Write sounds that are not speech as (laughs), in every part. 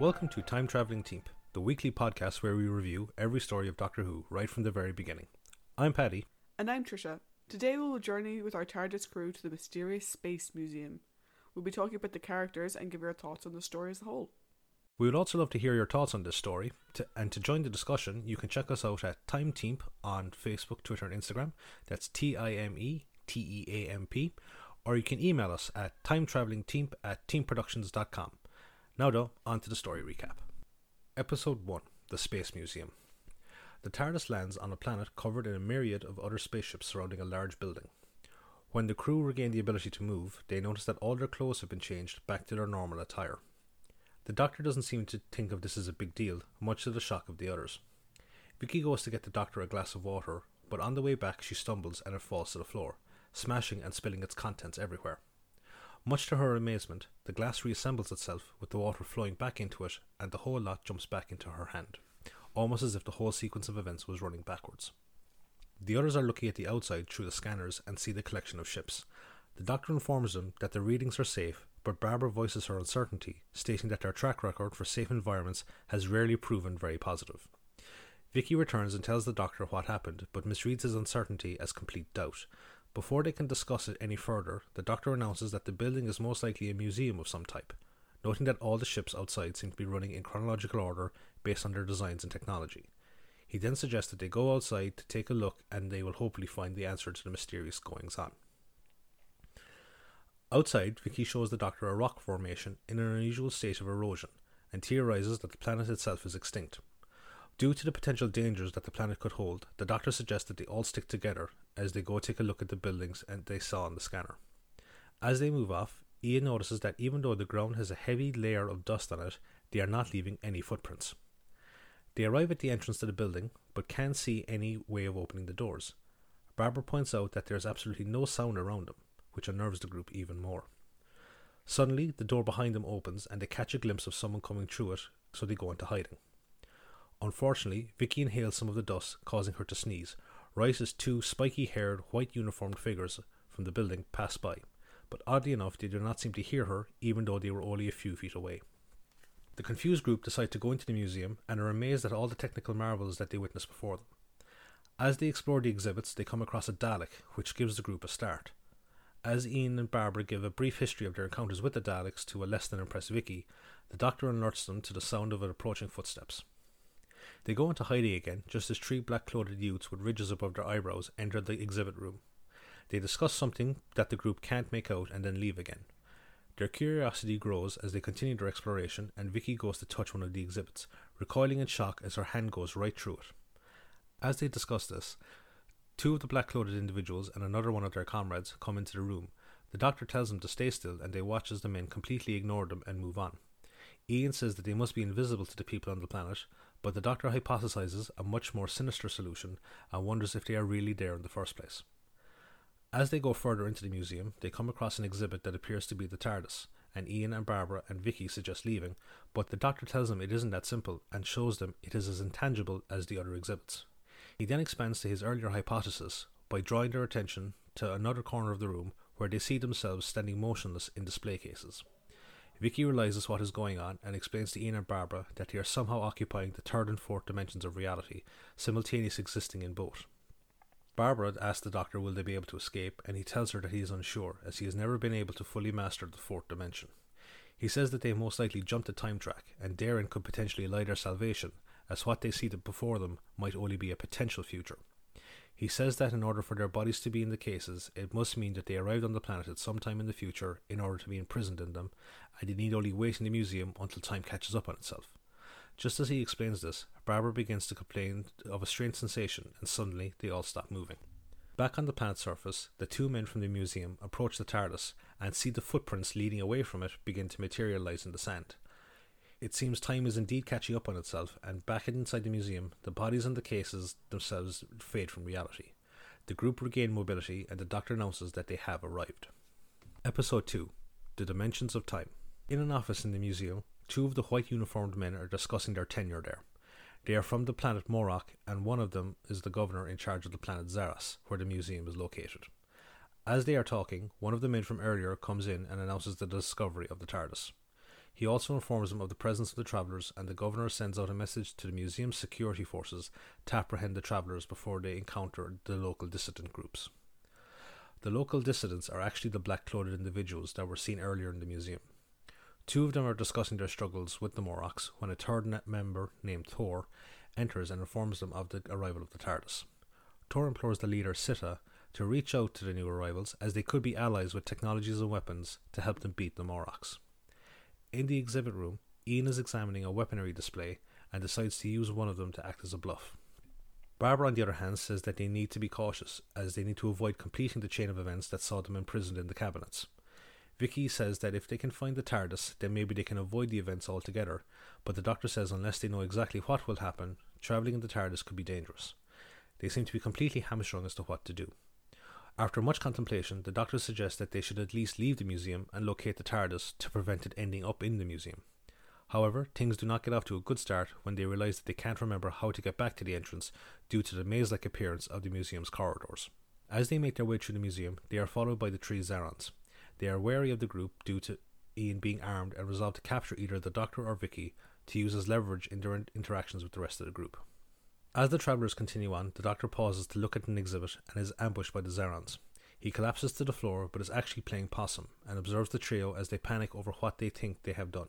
Welcome to Time Traveling Team, the weekly podcast where we review every story of Doctor Who right from the very beginning. I'm Paddy. And I'm Trisha. Today we will journey with our TARDIS crew to the mysterious Space Museum. We'll be talking about the characters and give our thoughts on the story as a whole. We would also love to hear your thoughts on this story, to, and to join the discussion, you can check us out at Time Team on Facebook, Twitter, and Instagram. That's T I M E T E A M P. Or you can email us at timetravelingteam at teamproductions.com. Now, though, on to the story recap. Episode 1 The Space Museum. The TARDIS lands on a planet covered in a myriad of other spaceships surrounding a large building. When the crew regain the ability to move, they notice that all their clothes have been changed back to their normal attire. The doctor doesn't seem to think of this as a big deal, much to the shock of the others. Vicky goes to get the doctor a glass of water, but on the way back she stumbles and it falls to the floor, smashing and spilling its contents everywhere. Much to her amazement, the glass reassembles itself with the water flowing back into it, and the whole lot jumps back into her hand, almost as if the whole sequence of events was running backwards. The others are looking at the outside through the scanners and see the collection of ships. The doctor informs them that the readings are safe, but Barbara voices her uncertainty, stating that their track record for safe environments has rarely proven very positive. Vicky returns and tells the doctor what happened, but misreads his uncertainty as complete doubt, before they can discuss it any further, the doctor announces that the building is most likely a museum of some type, noting that all the ships outside seem to be running in chronological order based on their designs and technology. He then suggests that they go outside to take a look and they will hopefully find the answer to the mysterious goings on. Outside, Vicky shows the doctor a rock formation in an unusual state of erosion and theorizes that the planet itself is extinct. Due to the potential dangers that the planet could hold, the doctor suggests that they all stick together as they go take a look at the buildings and they saw on the scanner. As they move off, Ian notices that even though the ground has a heavy layer of dust on it, they are not leaving any footprints. They arrive at the entrance to the building, but can't see any way of opening the doors. Barbara points out that there is absolutely no sound around them, which unnerves the group even more. Suddenly, the door behind them opens and they catch a glimpse of someone coming through it, so they go into hiding. Unfortunately, Vicky inhales some of the dust, causing her to sneeze, as two spiky haired, white uniformed figures from the building pass by. But oddly enough, they do not seem to hear her, even though they were only a few feet away. The confused group decide to go into the museum and are amazed at all the technical marvels that they witnessed before them. As they explore the exhibits, they come across a Dalek, which gives the group a start. As Ian and Barbara give a brief history of their encounters with the Daleks to a less than impressed Vicky, the Doctor alerts them to the sound of approaching footsteps. They go into hiding again, just as three black clothed youths with ridges above their eyebrows enter the exhibit room. They discuss something that the group can't make out and then leave again. Their curiosity grows as they continue their exploration, and Vicky goes to touch one of the exhibits, recoiling in shock as her hand goes right through it. As they discuss this, two of the black clothed individuals and another one of their comrades come into the room. The doctor tells them to stay still, and they watch as the men completely ignore them and move on. Ian says that they must be invisible to the people on the planet, but the doctor hypothesizes a much more sinister solution and wonders if they are really there in the first place. As they go further into the museum, they come across an exhibit that appears to be the TARDIS, and Ian and Barbara and Vicky suggest leaving, but the doctor tells them it isn't that simple and shows them it is as intangible as the other exhibits. He then expands to his earlier hypothesis by drawing their attention to another corner of the room where they see themselves standing motionless in display cases. Vicky realizes what is going on and explains to Ian and Barbara that they are somehow occupying the third and fourth dimensions of reality, simultaneously existing in both. Barbara asks the doctor will they be able to escape, and he tells her that he is unsure, as he has never been able to fully master the fourth dimension. He says that they most likely jumped the time track, and therein could potentially lie their salvation, as what they see before them might only be a potential future. He says that in order for their bodies to be in the cases, it must mean that they arrived on the planet at some time in the future in order to be imprisoned in them, and they need only wait in the museum until time catches up on itself. Just as he explains this, Barbara begins to complain of a strange sensation, and suddenly they all stop moving. Back on the planet's surface, the two men from the museum approach the TARDIS and see the footprints leading away from it begin to materialize in the sand. It seems time is indeed catching up on itself, and back inside the museum, the bodies and the cases themselves fade from reality. The group regain mobility, and the doctor announces that they have arrived. Episode 2 The Dimensions of Time. In an office in the museum, two of the white uniformed men are discussing their tenure there. They are from the planet Morok, and one of them is the governor in charge of the planet Zaras, where the museum is located. As they are talking, one of the men from earlier comes in and announces the discovery of the TARDIS. He also informs them of the presence of the travellers, and the governor sends out a message to the museum's security forces to apprehend the travellers before they encounter the local dissident groups. The local dissidents are actually the black clothed individuals that were seen earlier in the museum. Two of them are discussing their struggles with the Morlocks when a third member named Tor enters and informs them of the arrival of the TARDIS. Tor implores the leader Sita to reach out to the new arrivals as they could be allies with technologies and weapons to help them beat the Morlocks. In the exhibit room, Ian is examining a weaponry display and decides to use one of them to act as a bluff. Barbara, on the other hand, says that they need to be cautious as they need to avoid completing the chain of events that saw them imprisoned in the cabinets. Vicky says that if they can find the TARDIS, then maybe they can avoid the events altogether, but the doctor says unless they know exactly what will happen, travelling in the TARDIS could be dangerous. They seem to be completely hamstrung as to what to do. After much contemplation, the doctor suggests that they should at least leave the museum and locate the TARDIS to prevent it ending up in the museum. However, things do not get off to a good start when they realize that they can't remember how to get back to the entrance due to the maze like appearance of the museum's corridors. As they make their way through the museum, they are followed by the three Xerons. They are wary of the group due to Ian being armed and resolve to capture either the Doctor or Vicky to use as leverage in their interactions with the rest of the group. As the travellers continue on, the doctor pauses to look at an exhibit and is ambushed by the Xerons. He collapses to the floor but is actually playing possum and observes the trio as they panic over what they think they have done.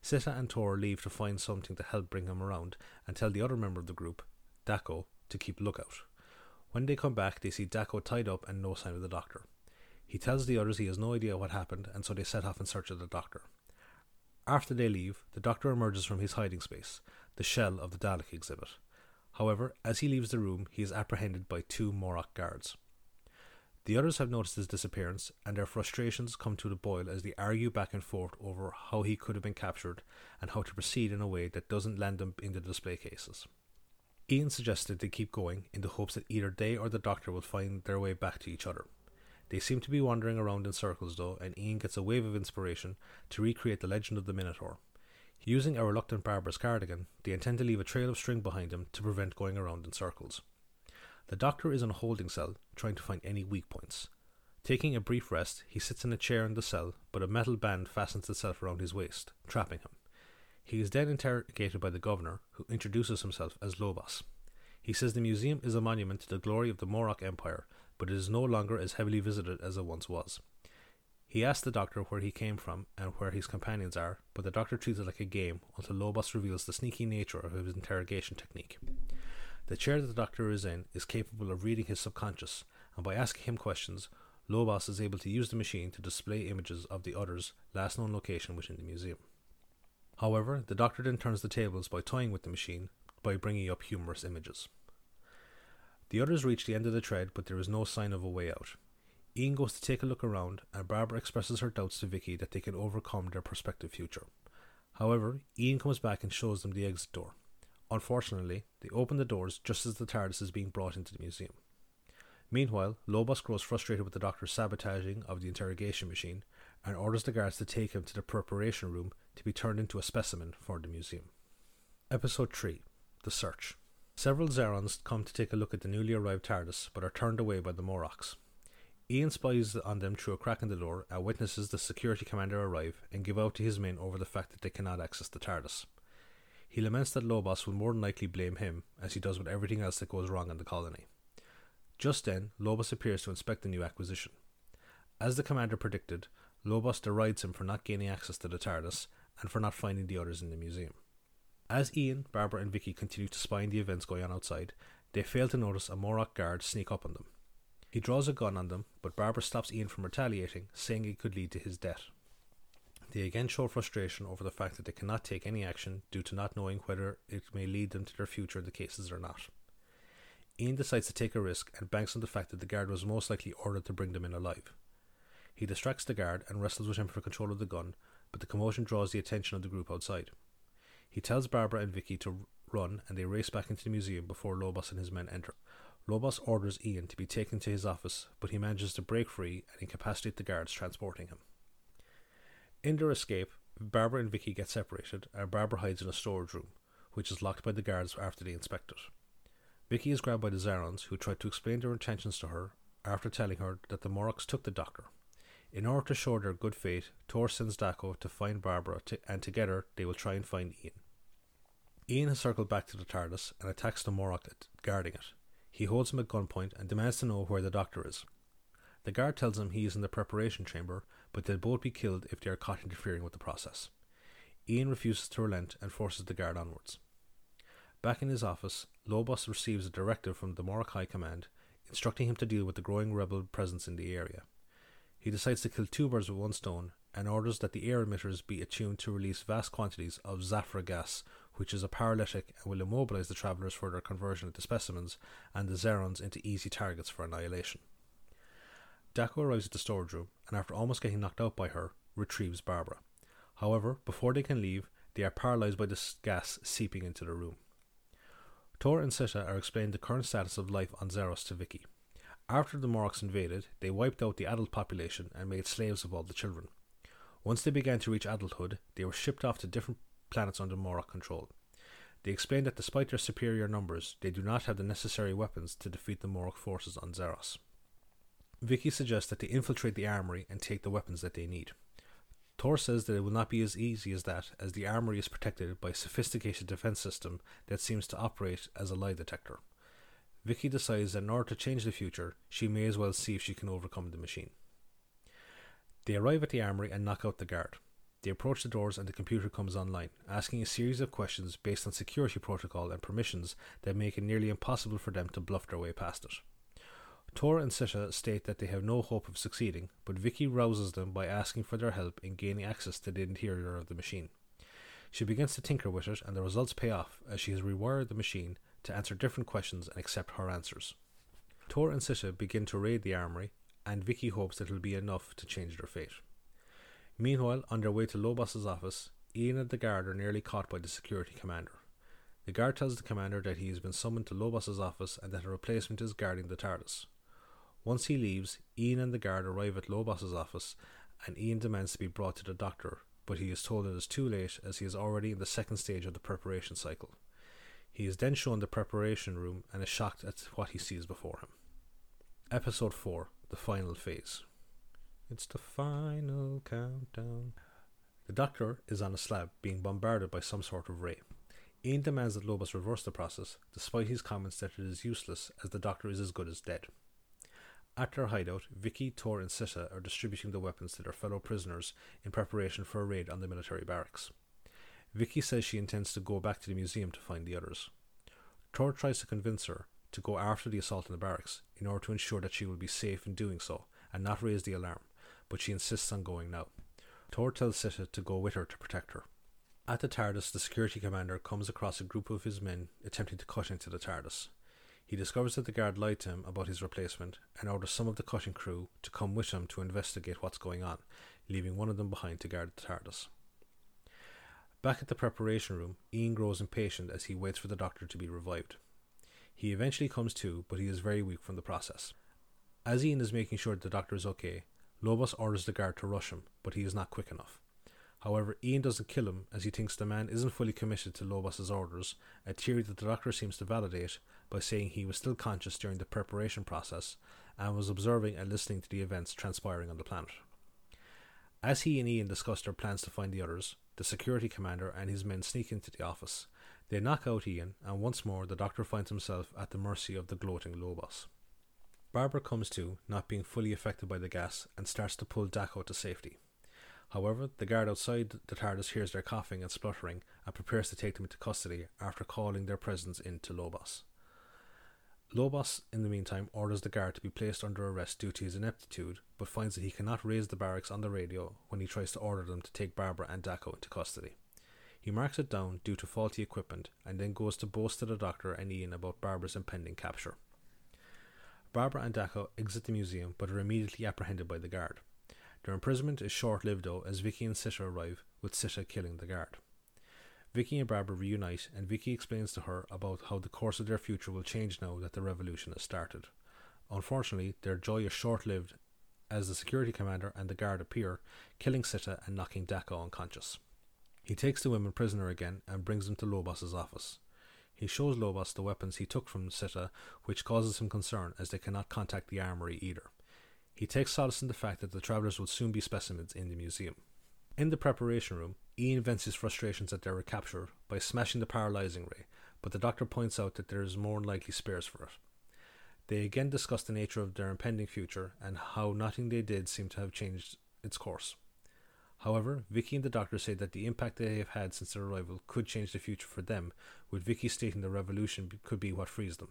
Sita and Tor leave to find something to help bring him around and tell the other member of the group, Dako, to keep lookout. When they come back, they see Dako tied up and no sign of the doctor. He tells the others he has no idea what happened, and so they set off in search of the doctor. After they leave, the doctor emerges from his hiding space, the shell of the Dalek exhibit. However, as he leaves the room, he is apprehended by two Morlock guards. The others have noticed his disappearance, and their frustrations come to the boil as they argue back and forth over how he could have been captured and how to proceed in a way that doesn't land them in the display cases. Ian suggested they keep going in the hopes that either they or the doctor will find their way back to each other. They seem to be wandering around in circles though, and Ian gets a wave of inspiration to recreate the legend of the Minotaur. Using a reluctant Barbara's cardigan, they intend to leave a trail of string behind them to prevent going around in circles. The doctor is in a holding cell, trying to find any weak points. Taking a brief rest, he sits in a chair in the cell, but a metal band fastens itself around his waist, trapping him. He is then interrogated by the governor, who introduces himself as Lobos. He says the museum is a monument to the glory of the Morlock Empire, but it is no longer as heavily visited as it once was. He asks the doctor where he came from and where his companions are, but the doctor treats it like a game until Lobos reveals the sneaky nature of his interrogation technique. The chair that the doctor is in is capable of reading his subconscious, and by asking him questions, Lobos is able to use the machine to display images of the other's last known location within the museum. However, the doctor then turns the tables by toying with the machine by bringing up humorous images. The others reach the end of the tread, but there is no sign of a way out. Ian goes to take a look around, and Barbara expresses her doubts to Vicky that they can overcome their prospective future. However, Ian comes back and shows them the exit door. Unfortunately, they open the doors just as the TARDIS is being brought into the museum. Meanwhile, Lobos grows frustrated with the doctor's sabotaging of the interrogation machine and orders the guards to take him to the preparation room to be turned into a specimen for the museum. Episode 3 The Search Several Xerons come to take a look at the newly arrived TARDIS but are turned away by the Morlocks. Ian spies on them through a crack in the door and witnesses the security commander arrive and give out to his men over the fact that they cannot access the TARDIS. He laments that Lobos will more than likely blame him, as he does with everything else that goes wrong in the colony. Just then, Lobos appears to inspect the new acquisition. As the commander predicted, Lobos derides him for not gaining access to the TARDIS and for not finding the others in the museum. As Ian, Barbara, and Vicky continue to spy on the events going on outside, they fail to notice a Morlock guard sneak up on them. He draws a gun on them, but Barbara stops Ian from retaliating, saying it could lead to his death. They again show frustration over the fact that they cannot take any action due to not knowing whether it may lead them to their future in the cases or not. Ian decides to take a risk and banks on the fact that the guard was most likely ordered to bring them in alive. He distracts the guard and wrestles with him for control of the gun, but the commotion draws the attention of the group outside. He tells Barbara and Vicky to run and they race back into the museum before Lobos and his men enter. Lobos orders Ian to be taken to his office, but he manages to break free and incapacitate the guards transporting him. In their escape, Barbara and Vicky get separated, and Barbara hides in a storage room, which is locked by the guards after they inspect it. Vicky is grabbed by the Xerons, who try to explain their intentions to her after telling her that the Morlocks took the doctor. In order to show their good faith, Tor sends Dako to find Barbara, to, and together they will try and find Ian. Ian has circled back to the TARDIS and attacks the Morok guarding it. He holds him at gunpoint and demands to know where the doctor is. The guard tells him he is in the preparation chamber, but they'll both be killed if they are caught interfering with the process. Ian refuses to relent and forces the guard onwards. Back in his office, Lobos receives a directive from the Morok High Command instructing him to deal with the growing rebel presence in the area. He decides to kill two birds with one stone and orders that the air emitters be attuned to release vast quantities of Zafra gas, which is a paralytic and will immobilize the travellers for their conversion into specimens and the Xerons into easy targets for annihilation. Dako arrives at the storage room and, after almost getting knocked out by her, retrieves Barbara. However, before they can leave, they are paralysed by the gas seeping into the room. Tor and Sita are explaining the current status of life on Xeros to Vicky. After the Moroks invaded, they wiped out the adult population and made slaves of all the children. Once they began to reach adulthood, they were shipped off to different planets under Morok control. They explain that despite their superior numbers, they do not have the necessary weapons to defeat the Morok forces on Xeros. Vicky suggests that they infiltrate the armory and take the weapons that they need. Tor says that it will not be as easy as that, as the armory is protected by a sophisticated defense system that seems to operate as a lie detector. Vicky decides that in order to change the future, she may as well see if she can overcome the machine. They arrive at the armory and knock out the guard. They approach the doors and the computer comes online, asking a series of questions based on security protocol and permissions that make it nearly impossible for them to bluff their way past it. Tor and Sita state that they have no hope of succeeding, but Vicky rouses them by asking for their help in gaining access to the interior of the machine. She begins to tinker with it, and the results pay off as she has rewired the machine to answer different questions and accept her answers. Tor and Sita begin to raid the armory, and Vicky hopes it will be enough to change their fate. Meanwhile, on their way to Lobos's office, Ian and the guard are nearly caught by the security commander. The guard tells the commander that he has been summoned to Lobos's office and that a replacement is guarding the TARDIS. Once he leaves, Ian and the guard arrive at Lobos's office, and Ian demands to be brought to the doctor, but he is told it is too late as he is already in the second stage of the preparation cycle. He is then shown the preparation room and is shocked at what he sees before him. Episode 4 The Final Phase. It's the final countdown. The doctor is on a slab being bombarded by some sort of ray. Ian demands that Lobos reverse the process, despite his comments that it is useless as the doctor is as good as dead. At their hideout, Vicky, Tor, and Sita are distributing the weapons to their fellow prisoners in preparation for a raid on the military barracks. Vicky says she intends to go back to the museum to find the others. Tor tries to convince her to go after the assault in the barracks in order to ensure that she will be safe in doing so and not raise the alarm, but she insists on going now. Tor tells Sita to go with her to protect her. At the TARDIS, the security commander comes across a group of his men attempting to cut into the TARDIS. He discovers that the guard lied to him about his replacement and orders some of the cutting crew to come with him to investigate what's going on, leaving one of them behind to guard the TARDIS. Back at the preparation room, Ian grows impatient as he waits for the doctor to be revived. He eventually comes to, but he is very weak from the process. As Ian is making sure the doctor is okay, Lobos orders the guard to rush him, but he is not quick enough. However, Ian doesn't kill him as he thinks the man isn't fully committed to Lobos's orders, a theory that the doctor seems to validate by saying he was still conscious during the preparation process and was observing and listening to the events transpiring on the planet. As he and Ian discuss their plans to find the others, the security commander and his men sneak into the office. They knock out Ian, and once more the doctor finds himself at the mercy of the gloating Lobos. Barbara comes to, not being fully affected by the gas, and starts to pull Dako to safety. However, the guard outside the TARDIS hears their coughing and spluttering and prepares to take them into custody after calling their presence in to Lobos. Lobos, in the meantime, orders the guard to be placed under arrest due to his ineptitude, but finds that he cannot raise the barracks on the radio when he tries to order them to take Barbara and Dako into custody. He marks it down due to faulty equipment and then goes to boast to the doctor and Ian about Barbara's impending capture. Barbara and Dako exit the museum but are immediately apprehended by the guard. Their imprisonment is short lived though, as Vicky and Sita arrive, with Sita killing the guard. Vicky and Barbara reunite, and Vicky explains to her about how the course of their future will change now that the revolution has started. Unfortunately, their joy is short lived as the security commander and the guard appear, killing Sita and knocking Dako unconscious. He takes the women prisoner again and brings them to Lobos's office. He shows Lobos the weapons he took from Sita, which causes him concern as they cannot contact the armory either. He takes solace in the fact that the travellers will soon be specimens in the museum. In the preparation room, Ian vents his frustrations at their recapture by smashing the paralysing ray, but the doctor points out that there is more than likely spares for it. They again discuss the nature of their impending future and how nothing they did seemed to have changed its course. However, Vicky and the doctor say that the impact they have had since their arrival could change the future for them, with Vicky stating the revolution could be what frees them.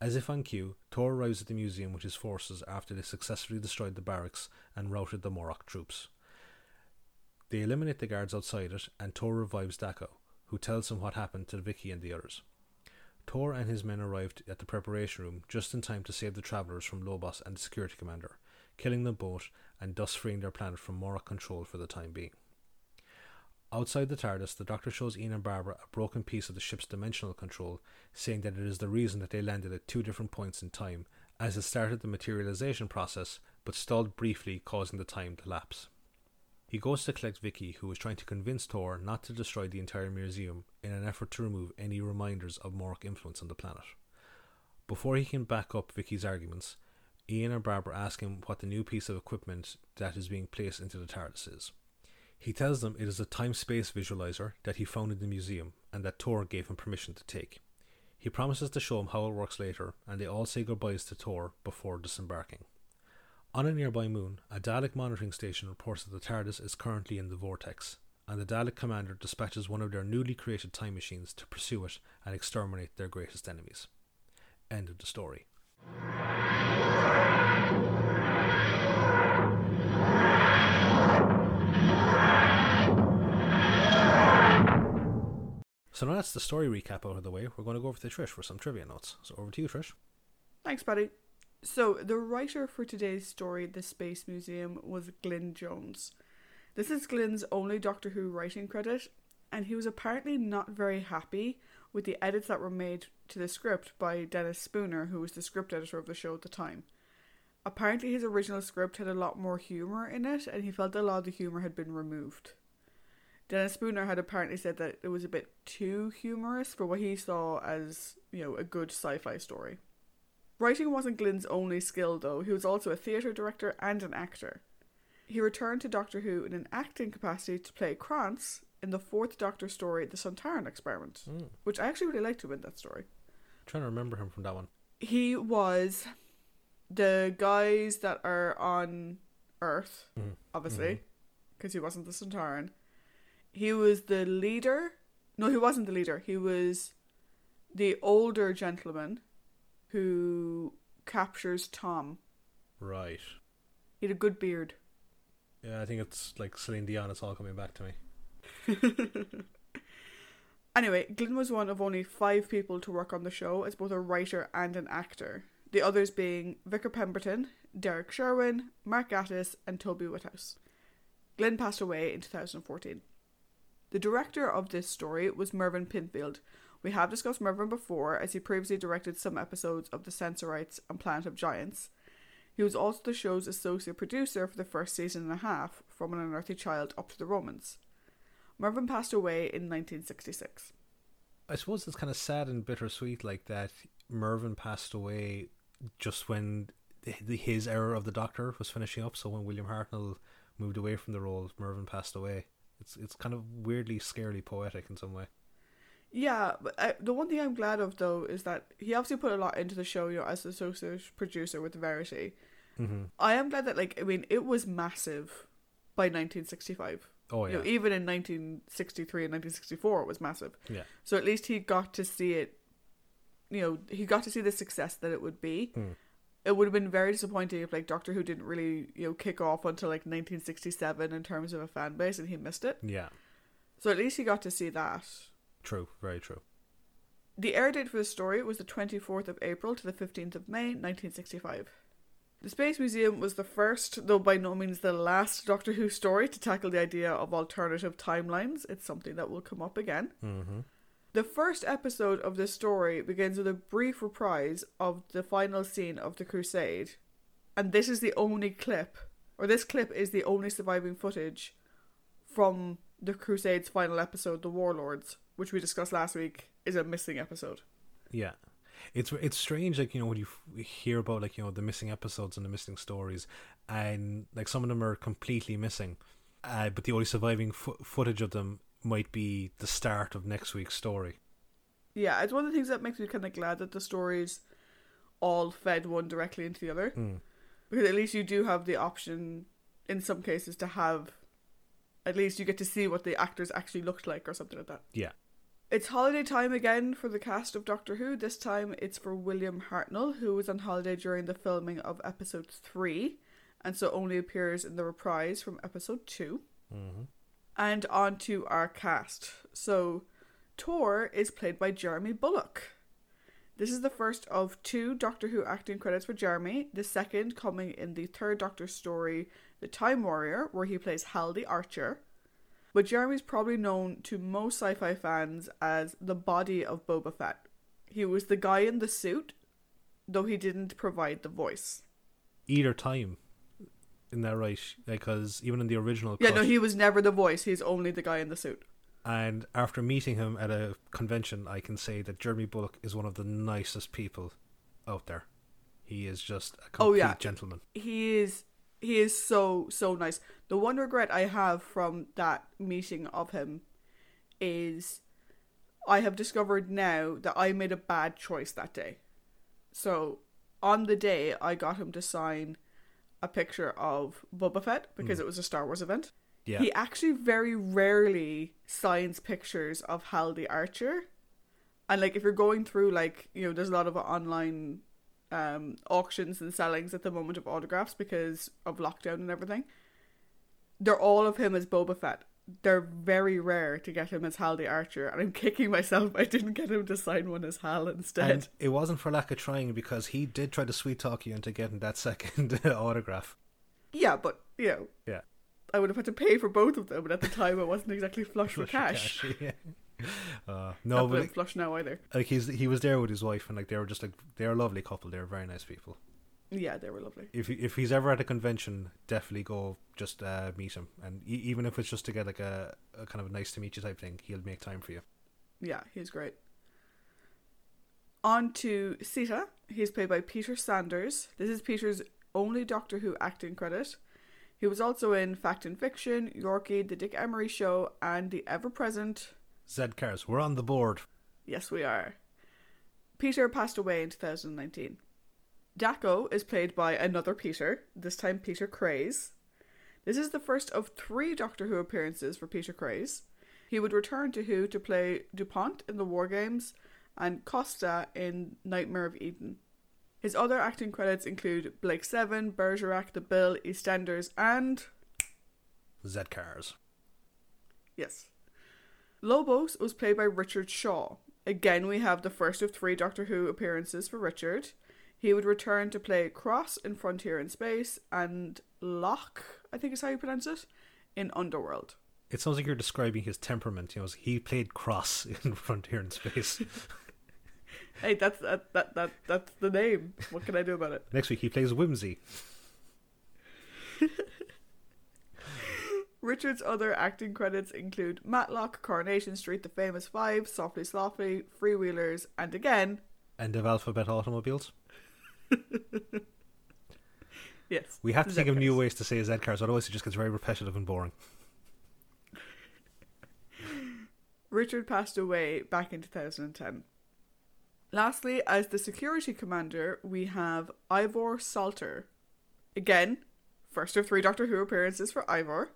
As if on cue, Tor arrives at the museum with his forces after they successfully destroyed the barracks and routed the Morok troops. They eliminate the guards outside it, and Tor revives Dako, who tells him what happened to Vicky and the others. Tor and his men arrived at the preparation room just in time to save the travellers from Lobos and the security commander, killing them both and thus freeing their planet from Morok control for the time being. Outside the TARDIS, the Doctor shows Ian and Barbara a broken piece of the ship's dimensional control, saying that it is the reason that they landed at two different points in time, as it started the materialization process but stalled briefly, causing the time to lapse. He goes to collect Vicky, who is trying to convince Tor not to destroy the entire museum in an effort to remove any reminders of Morok influence on the planet. Before he can back up Vicky's arguments, Ian and Barbara ask him what the new piece of equipment that is being placed into the TARDIS is. He tells them it is a time space visualizer that he found in the museum and that Tor gave him permission to take. He promises to show him how it works later, and they all say goodbyes to Tor before disembarking. On a nearby moon, a Dalek monitoring station reports that the TARDIS is currently in the vortex, and the Dalek commander dispatches one of their newly created time machines to pursue it and exterminate their greatest enemies. End of the story. So now that's the story recap out of the way. We're going to go over to Trish for some trivia notes. So over to you, Trish. Thanks, buddy. So, the writer for today's story, The Space Museum, was Glyn Jones. This is Glyn's only Doctor Who writing credit, and he was apparently not very happy with the edits that were made to the script by Dennis Spooner, who was the script editor of the show at the time. Apparently, his original script had a lot more humour in it, and he felt a lot of the humour had been removed. Dennis Spooner had apparently said that it was a bit too humorous for what he saw as, you know, a good sci fi story. Writing wasn't Glyn's only skill, though. He was also a theatre director and an actor. He returned to Doctor Who in an acting capacity to play Krans in the fourth Doctor story, The Sontaran Experiment, Mm. which I actually really liked him in that story. I'm trying to remember him from that one. He was the guys that are on Earth, Mhm. obviously, because he wasn't the Sontaran. He was the leader. No, he wasn't the leader. He was the older gentleman who captures Tom. Right. He had a good beard. Yeah, I think it's like Celine Dion. It's all coming back to me. (laughs) Anyway, Glyn was one of only five people to work on the show as both a writer and an actor. The others being Victor Pemberton, Derek Sherwin, Mark Gatiss, and Toby Whithouse. Glyn passed away in 2014. The director of this story was Mervyn Pinfield. We have discussed Mervyn before, as he previously directed some episodes of The Sensorites and Planet of Giants. He was also the show's associate producer for the first season and a half, From an Unearthly Child up to the Romans. Mervyn passed away in 1966. I suppose it's kind of sad and bittersweet, like that Mervyn passed away just when the, the, his era of the Doctor was finishing up. So when William Hartnell moved away from the role, Mervyn passed away. It's it's kind of weirdly, scarily poetic in some way. Yeah, but I, the one thing I'm glad of though is that he obviously put a lot into the show, you know, as the associate producer with Verity. Mm-hmm. I am glad that, like, I mean, it was massive by 1965. Oh You yeah, know, even in 1963 and 1964, it was massive. yeah. So at least he got to see it. You know, he got to see the success that it would be. Hmm. It would have been very disappointing if like Doctor Who didn't really you know kick off until like 1967 in terms of a fan base, and he missed it. Yeah, So at least he got to see that. true, very true. The air date for the story was the 24th of April to the 15th of May 1965. The Space Museum was the first, though by no means the last, Doctor Who story to tackle the idea of alternative timelines. It's something that will come up again. Mm-hmm. The first episode of this story begins with a brief reprise of the final scene of the Crusade, and this is the only clip, or this clip is the only surviving footage from the Crusade's final episode, The Warlords, which we discussed last week, is a missing episode. Yeah, It's it's strange, like you know, when you hear about like you know the missing episodes and the missing stories, and like some of them are completely missing, uh, but the only surviving fo- footage of them might be the start of next week's story. Yeah, it's one of the things that makes me kind of glad that the stories all fed one directly into the other. Mm. Because at least you do have the option, in some cases, to have. At least you get to see what the actors actually looked like or something like that. Yeah. It's holiday time again for the cast of Doctor Who. This time it's for William Hartnell, who was on holiday during the filming of episode 3, and so only appears in the reprise from episode 2. Mm-hmm. And on to our cast. So, Tor is played by Jeremy Bulloch. This is the first of two Doctor Who acting credits for Jeremy, the second coming in the third Doctor story, The Time Warrior, where he plays Hal the Archer. But Jeremy's probably known to most sci fi fans as the body of Boba Fett. He was the guy in the suit, though he didn't provide the voice. Either time, in that right? Because even in the original, Yeah, cut, no, he was never the voice, he's only the guy in the suit. And after meeting him at a convention, I can say that Jeremy Bulloch is one of the nicest people out there. He is just a complete Oh, yeah. gentleman. he is he is so so nice. The one regret I have from that meeting of him is I have discovered now that I made a bad choice that day. So on the day I got him to sign a picture of Boba Fett because hmm. it was a Star Wars event. Yeah. He actually very rarely signs pictures of Hal the Archer. And like if you're going through like, you know, there's a lot of online um auctions and sellings at the moment of autographs because of lockdown and everything. They're all of him as Boba Fett. They're very rare to get him as Hal the Archer, and I'm kicking myself (laughs) I didn't get him to sign one as Hal instead. And it wasn't for lack of trying because he did try to sweet talk you into getting that (laughs) second autograph. yeah, but you know, Yeah. I would have had to pay for both of them, and at the time I wasn't exactly flush with cash. cash, (laughs) yeah. (laughs) Uh, no, but like, flush now either. like he's he was there with his wife, and like they were just like they're a lovely couple. They're very nice people. Yeah, they were lovely. If he, if he's ever at a convention, definitely go just uh, meet him, and e- even if it's just to get like a, a kind of a nice to meet you type thing, he'll make time for you. Yeah, he's great. On to Sita. He's played by Peter Sanders. This is Peter's only Doctor Who acting credit. He was also in Fact and Fiction, Yorkie, The Dick Emery Show, and the ever present Zed Cars, we're on the board. Yes, we are. Peter passed away in 2019. Dako is played by another Peter, this time Peter Craze. This is the first of three Doctor Who appearances for Peter Craze. He would return to Who to play DuPont in the War Games and Costa in Nightmare of Eden. His other acting credits include Blake Seven, Bergerac, The Bill, EastEnders, and Zed Cars. Yes. Lobos was played by Richard Shaw. Again, we have the first of three Doctor Who appearances for Richard. He would return to play Cross in Frontier in Space and Locke, I think is how you pronounce it, in Underworld. It sounds like you're describing his temperament. You know, he played Cross (laughs) in Frontier in Space. (laughs) Hey, that's that, that that that's the name. What can I do about it? Next week he plays Whimsy. (laughs) Richard's other acting credits include Matlock, Coronation Street, The Famous Five, Softly Softly, Freewheelers, and again, End of Alphabet Automobiles. (laughs) yes. We have to think of new ways to say Zed Cars, otherwise it just gets very repetitive and boring. (laughs) Richard passed away back in 2010. Lastly, as the security commander, we have Ivor Salter. Again, first of three Doctor Who appearances for Ivor.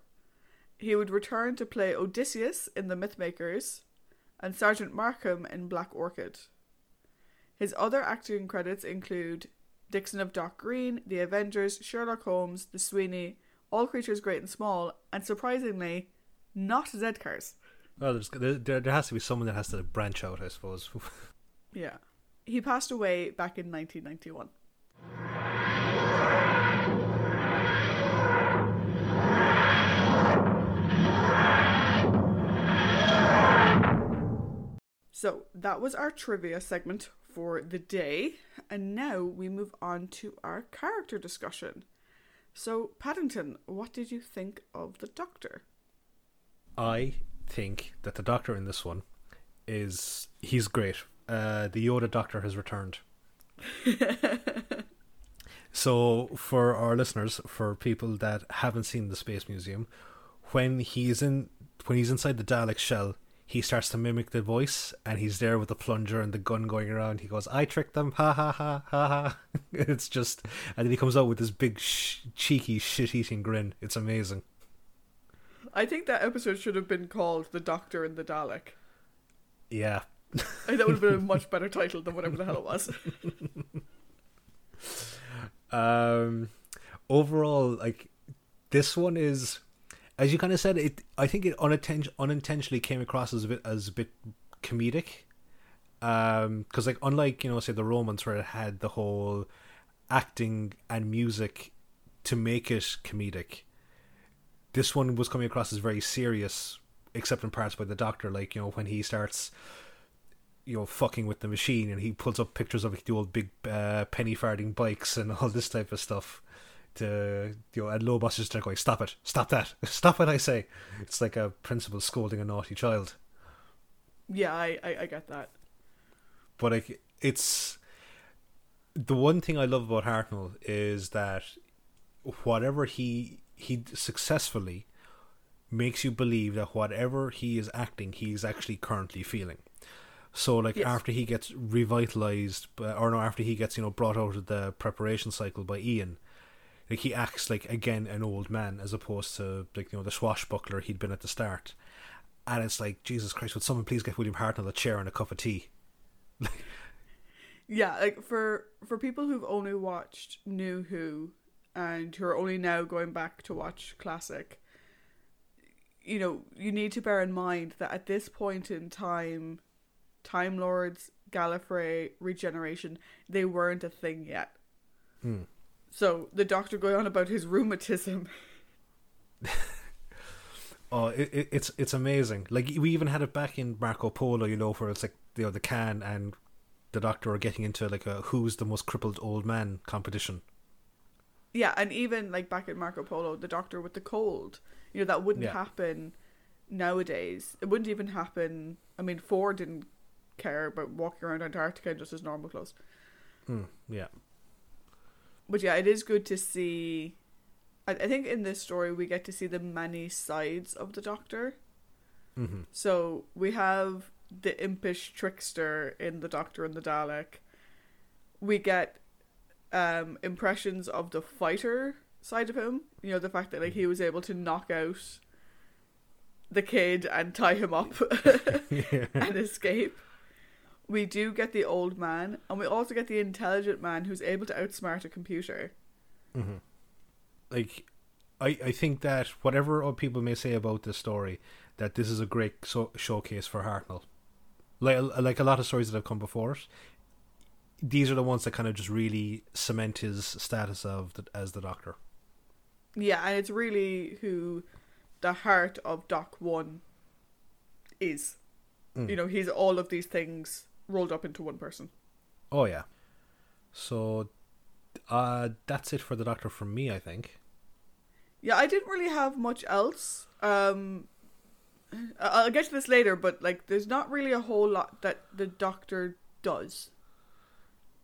He would return to play Odysseus in The Mythmakers and Sergeant Markham in Black Orchid. His other acting credits include Dixon of Dock Green, The Avengers, Sherlock Holmes, The Sweeney, All Creatures Great and Small, and surprisingly, not Zedcars. Well, there's, there, there there has to be someone that has to branch out, I suppose. (laughs) Yeah. He passed away back in 1991. So that was our trivia segment for the day, and now we move on to our character discussion. So, Paddington, what did you think of the Doctor? I think that the Doctor in this one is he's great. uh, the Yoda Doctor has returned. (laughs) so, for our listeners, for people that haven't seen the Space Museum, when he's in when he's inside the Dalek shell, he starts to mimic the voice, and he's there with the plunger and the gun going around. He goes, "I tricked them, ha ha ha ha ha." (laughs) it's just, and then he comes out with this big sh- cheeky shit-eating grin. It's amazing. I think that episode should have been called "The Doctor and the Dalek." Yeah, I (laughs) that would have been a much better title than whatever the hell it was. (laughs) um, overall, like this one is, as you kind of said, it. I think it uninten- unintentionally came across as a bit as a bit comedic. Um, because like unlike you know, say the Romans where it had the whole acting and music to make it comedic. This one was coming across as very serious, except in parts by the Doctor. Like you know when he starts you know fucking with the machine and he pulls up pictures of the old big uh, penny farting bikes and (laughs) all this type of stuff to you know and Lobos just there going stop it. Stop that. (laughs) Stop what I say. It's like a principal scolding a naughty child. Yeah, I, I, I get that. but like it's the one thing I love about Hartnell is that whatever he he successfully makes you believe that whatever he is acting he's actually currently feeling. So like Yes. after he gets revitalized or no after he gets you know brought out of the preparation cycle by Ian like he acts like again an old man as opposed to like you know the swashbuckler he'd been at the start and it's like Jesus Christ would someone please get William Hartnell a chair and a cup of tea (laughs) Yeah, like for for people who've only watched New Who and who are only now going back to watch classic, you know, you need to bear in mind that at this point in time, Time Lords, Gallifrey, regeneration, they weren't a thing yet. Hmm. So the doctor going on about his rheumatism. (laughs) Oh, it, it, it's it's amazing. Like we even had it back in Marco Polo, you know, where it's like you know the Khan and the doctor are getting into like a who's the most crippled old man competition. Yeah, and even like back in Marco Polo, the doctor with the cold, you know, that wouldn't Yeah. happen nowadays. It wouldn't even happen. I mean, Ford didn't care about walking around Antarctica in just his normal clothes. Hmm, yeah, But yeah, it is good to see. I, I think in this story we get to see the many sides of the Doctor. hmm So we have the impish trickster in the Doctor and the Dalek. We get um, impressions of the fighter side of him. You know, the fact that like he was able to knock out the kid and tie him up (laughs) (laughs) and escape. We do get the old man, and we also get the intelligent man who's able to outsmart a computer. Mm-hmm. Like, I I think that whatever other people may say about this story, that this is a great so- showcase for Hartnell. Like like a lot of stories that have come before it, these are the ones that kind of just really cement his status of the, as the Doctor. Yeah, and it's really who the heart of Doc One is. Mm. You know, he's all of these things rolled up into one person. Oh yeah. So, uh, that's it for the Doctor from me. I think. Yeah, I didn't really have much else. Um, I'll get to this later, but like, there's not really a whole lot that the Doctor does.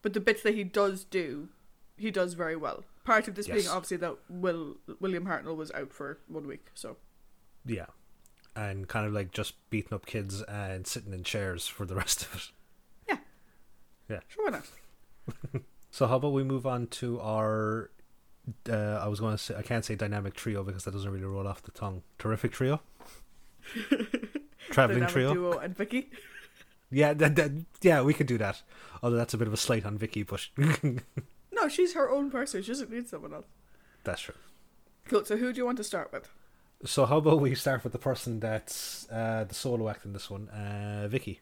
But the bits that he does do, he does very well. Part of this being obviously that Will William Hartnell was out for one week, so Yeah, and kind of like just beating up kids and sitting in chairs for the rest of it. Sure why not? (laughs) So how about we move on to our? Uh, I was going to say I can't say dynamic trio because that doesn't really roll off the tongue. Terrific trio, (laughs) traveling Dynamic trio. duo and Vicky. Yeah, that, that, yeah, we could do that. Although that's a bit of a slight on Vicky, but (laughs) No, she's her own person. She doesn't need someone else. that's true. Cool. So who do you want to start with? So how about we start with the person that's uh, the solo act in this one, uh, Vicky.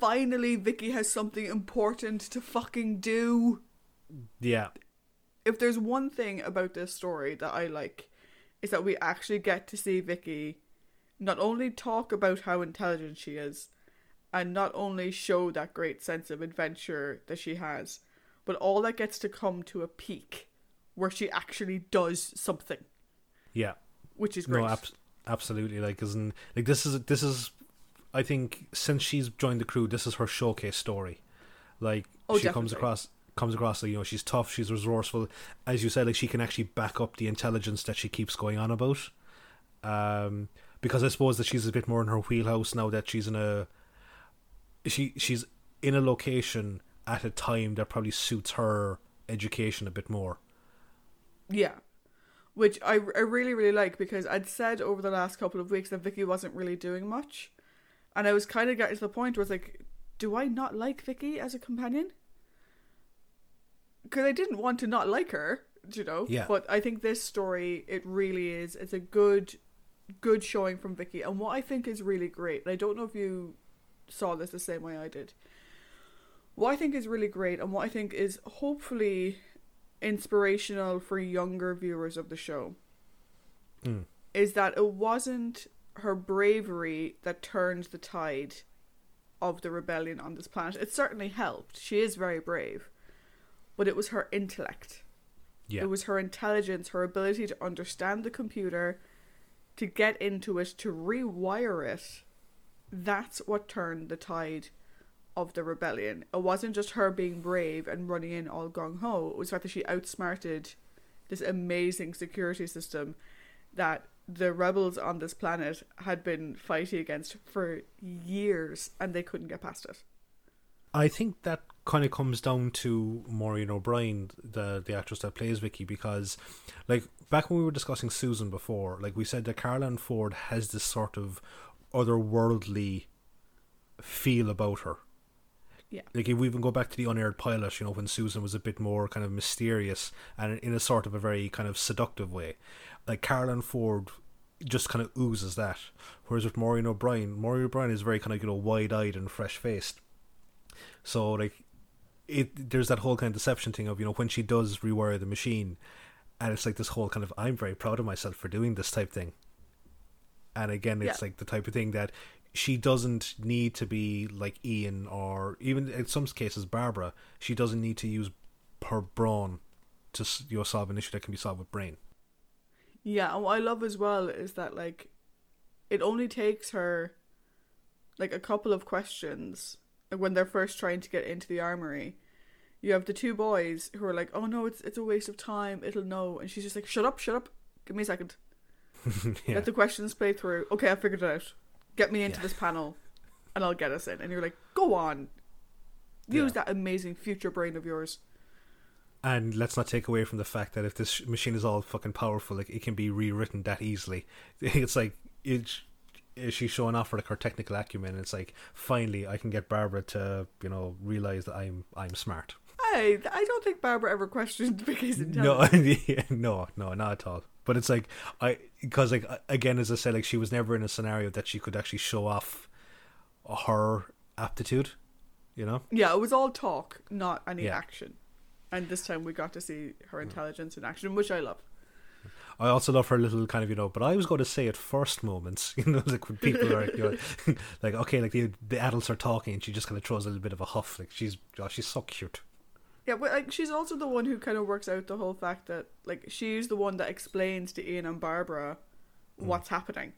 Finally, Vicky has something important to fucking do. Yeah, If there's one thing about this story that I like, is that we actually get to see Vicky not only talk about how intelligent she is, and not only show that great sense of adventure that she has, but all that gets to come to a peak where she actually does something, yeah. which is great. No, abs- absolutely. Like, isn't like this is this is I think since she's joined the crew, this is her showcase story. Like Oh, she comes across comes across like you know she's tough, she's resourceful. As you said, like she can actually back up the intelligence that she keeps going on about. Um, because I suppose that she's a bit more in her wheelhouse now that she's in a she she's in a location at a time that probably suits her education a bit more. Yeah. Which I, I really, really like because I'd said over the last couple of weeks that Vicky wasn't really doing much. And I was kind of getting to the point where it's like, do I not like Vicky as a companion? Because I didn't want to not like her, you know? Yeah. But I think this story, it really is, it's a good, good showing from Vicky. And what I think is really great, and I don't know if you saw this the same way I did. What I think is really great and what I think is hopefully inspirational for younger viewers of the show Mm. is that it wasn't her bravery that turned the tide of the rebellion on this planet. It certainly helped. She is very brave. But it was her intellect. Yeah. It was her intelligence, her ability to understand the computer, to get into it, to rewire it. That's what turned the tide of the rebellion. It wasn't just her being brave and running in all gung ho. It was the fact that she outsmarted this amazing security system that the rebels on this planet had been fighting against for years and they couldn't get past it. I think that kind of comes down to Maureen O'Brien, the the actress that plays Vicky, because like back when we were discussing Susan before, like we said that Carole Ann Ford has this sort of otherworldly feel about her. Yeah. Like if we even go back to the unaired pilot, you know, when Susan was a bit more kind of mysterious and in a sort of a very kind of seductive way. Like Carole Ann Ford just kind of oozes that. Whereas with Maureen O'Brien, Maureen O'Brien is very kind of, you know, wide eyed and fresh faced. So like it there's that whole kind of deception thing of, you know, when she does rewire the machine and it's like this whole kind of I'm very proud of myself for doing this type thing. And again it's Yeah. like the type of thing that she doesn't need to be like Ian or even in some cases Barbara. She doesn't need to use her brawn to you know solve an issue that can be solved with brain. Yeah, and what I love as well is that like it only takes her like a couple of questions like, when they're first trying to get into the armory. You have the two boys who are like, "Oh no, it's it's a waste of time. It'll know," and she's just like, "Shut up, shut up. Give me a second. (laughs) yeah. Let the questions play through. Okay, I figured it out. Get me into Yeah. this panel, and I'll get us in." And you're like, "Go on, use Yeah. that amazing future brain of yours." And let's not take away from the fact that if this machine is all fucking powerful, like it can be rewritten that easily. (laughs) It's like it's she's showing off for like her technical acumen. It's like finally I can get Barbara to you know realize that I'm I'm smart. Hey, I don't think Barbara ever questioned Vicky's No, intelligence. (laughs) no, no, not at all. But it's like I because like again, as I said, like she was never in a scenario that she could actually show off her aptitude. You know. Yeah, it was all talk, not any Yeah. action. And this time we got to see her mm. intelligence in action, which I love. I also love her little kind of you know, but I was going to say at first moments. (laughs) You know, like when people are you know, (laughs) like okay, like the the adults are talking, and she just kind of throws a little bit of a huff. Like she's oh, she's so cute. Yeah, but like she's also the one who kind of works out the whole fact that like she's the one that explains to Ian and Barbara mm. what's happening.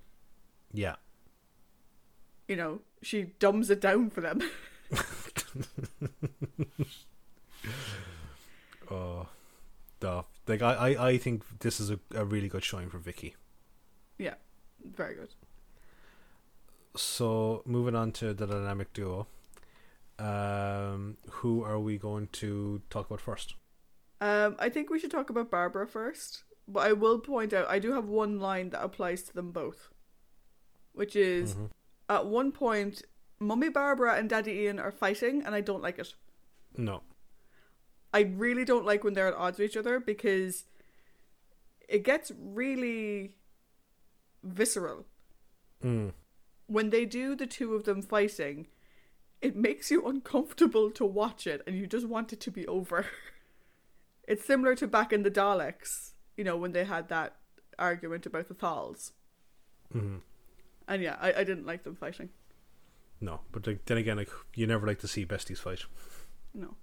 Yeah, You know, she dumbs it down for them. (laughs) oh, the like I, I I think this is a, a really good showing for Vicky. yeah, very good. So moving on to the dynamic duo, um, who are we going to talk about first? Um, I think we should talk about Barbara first, but I will point out I do have one line that applies to them both, which is Mhm. at one point, Mummy Barbara and Daddy Ian are fighting, and I don't like it. No, I really don't like when they're at odds with each other because it gets really visceral. mm. When they do the two of them fighting, it makes you uncomfortable to watch it and you just want it to be over. (laughs) it's similar to back in the Daleks, you know, when they had that argument about the Thals. Mm. And yeah, I, I didn't like them fighting. no. But like, then again, like you never like to see besties fight. No.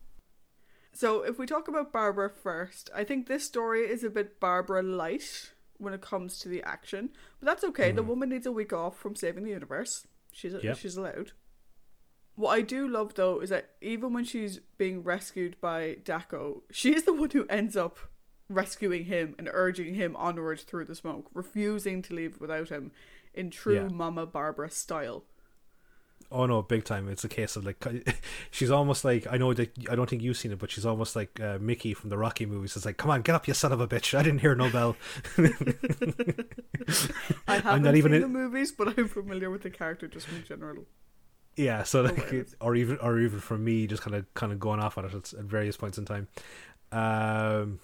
So if we talk about Barbara first, I think this story is a bit Barbara light when it comes to the action, but that's okay. The Mhm. woman needs a week off from saving the universe. She's Yep. she's allowed. What I do love though is that even when she's being rescued by Dako, she's the one who ends up rescuing him and urging him onward through the smoke, refusing to leave without him in true Yeah. Mama Barbara style. Oh no, big time! It's a case of like (laughs) she's almost like I know that I don't think you've seen it, but she's almost like uh, Mickey from the Rocky movies. It's like, come on, get up, you son of a bitch! I didn't hear no bell. I (laughs) haven't not even seen in- the movies, but I'm familiar with the character just in general. Yeah, so like, Hilarious. or even or even for me, just kind of kind of going off on it at, at various points in time. Um,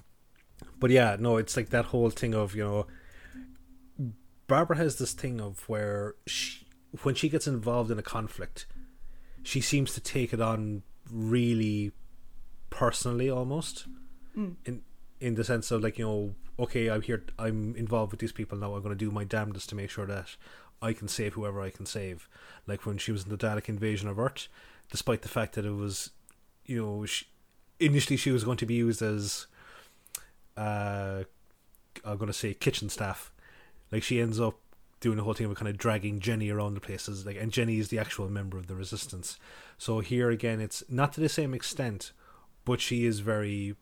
but yeah, no, it's like that whole thing of you know, Barbara has this thing of where she when she gets involved in a conflict, she seems to take it on really personally almost. Mm. in in the sense of like you know okay i'm here i'm involved with these people now. I'm going to do my damnedest to make sure that i can save whoever i can save. Like when she was in the dalek invasion of earth despite the fact that it was you know she, initially she was going to be used as uh i'm going to say kitchen staff like she ends up doing the whole thing of kind of dragging jenny around the places like and jenny is the actual member of the resistance. So here again it's not to the same extent but she is very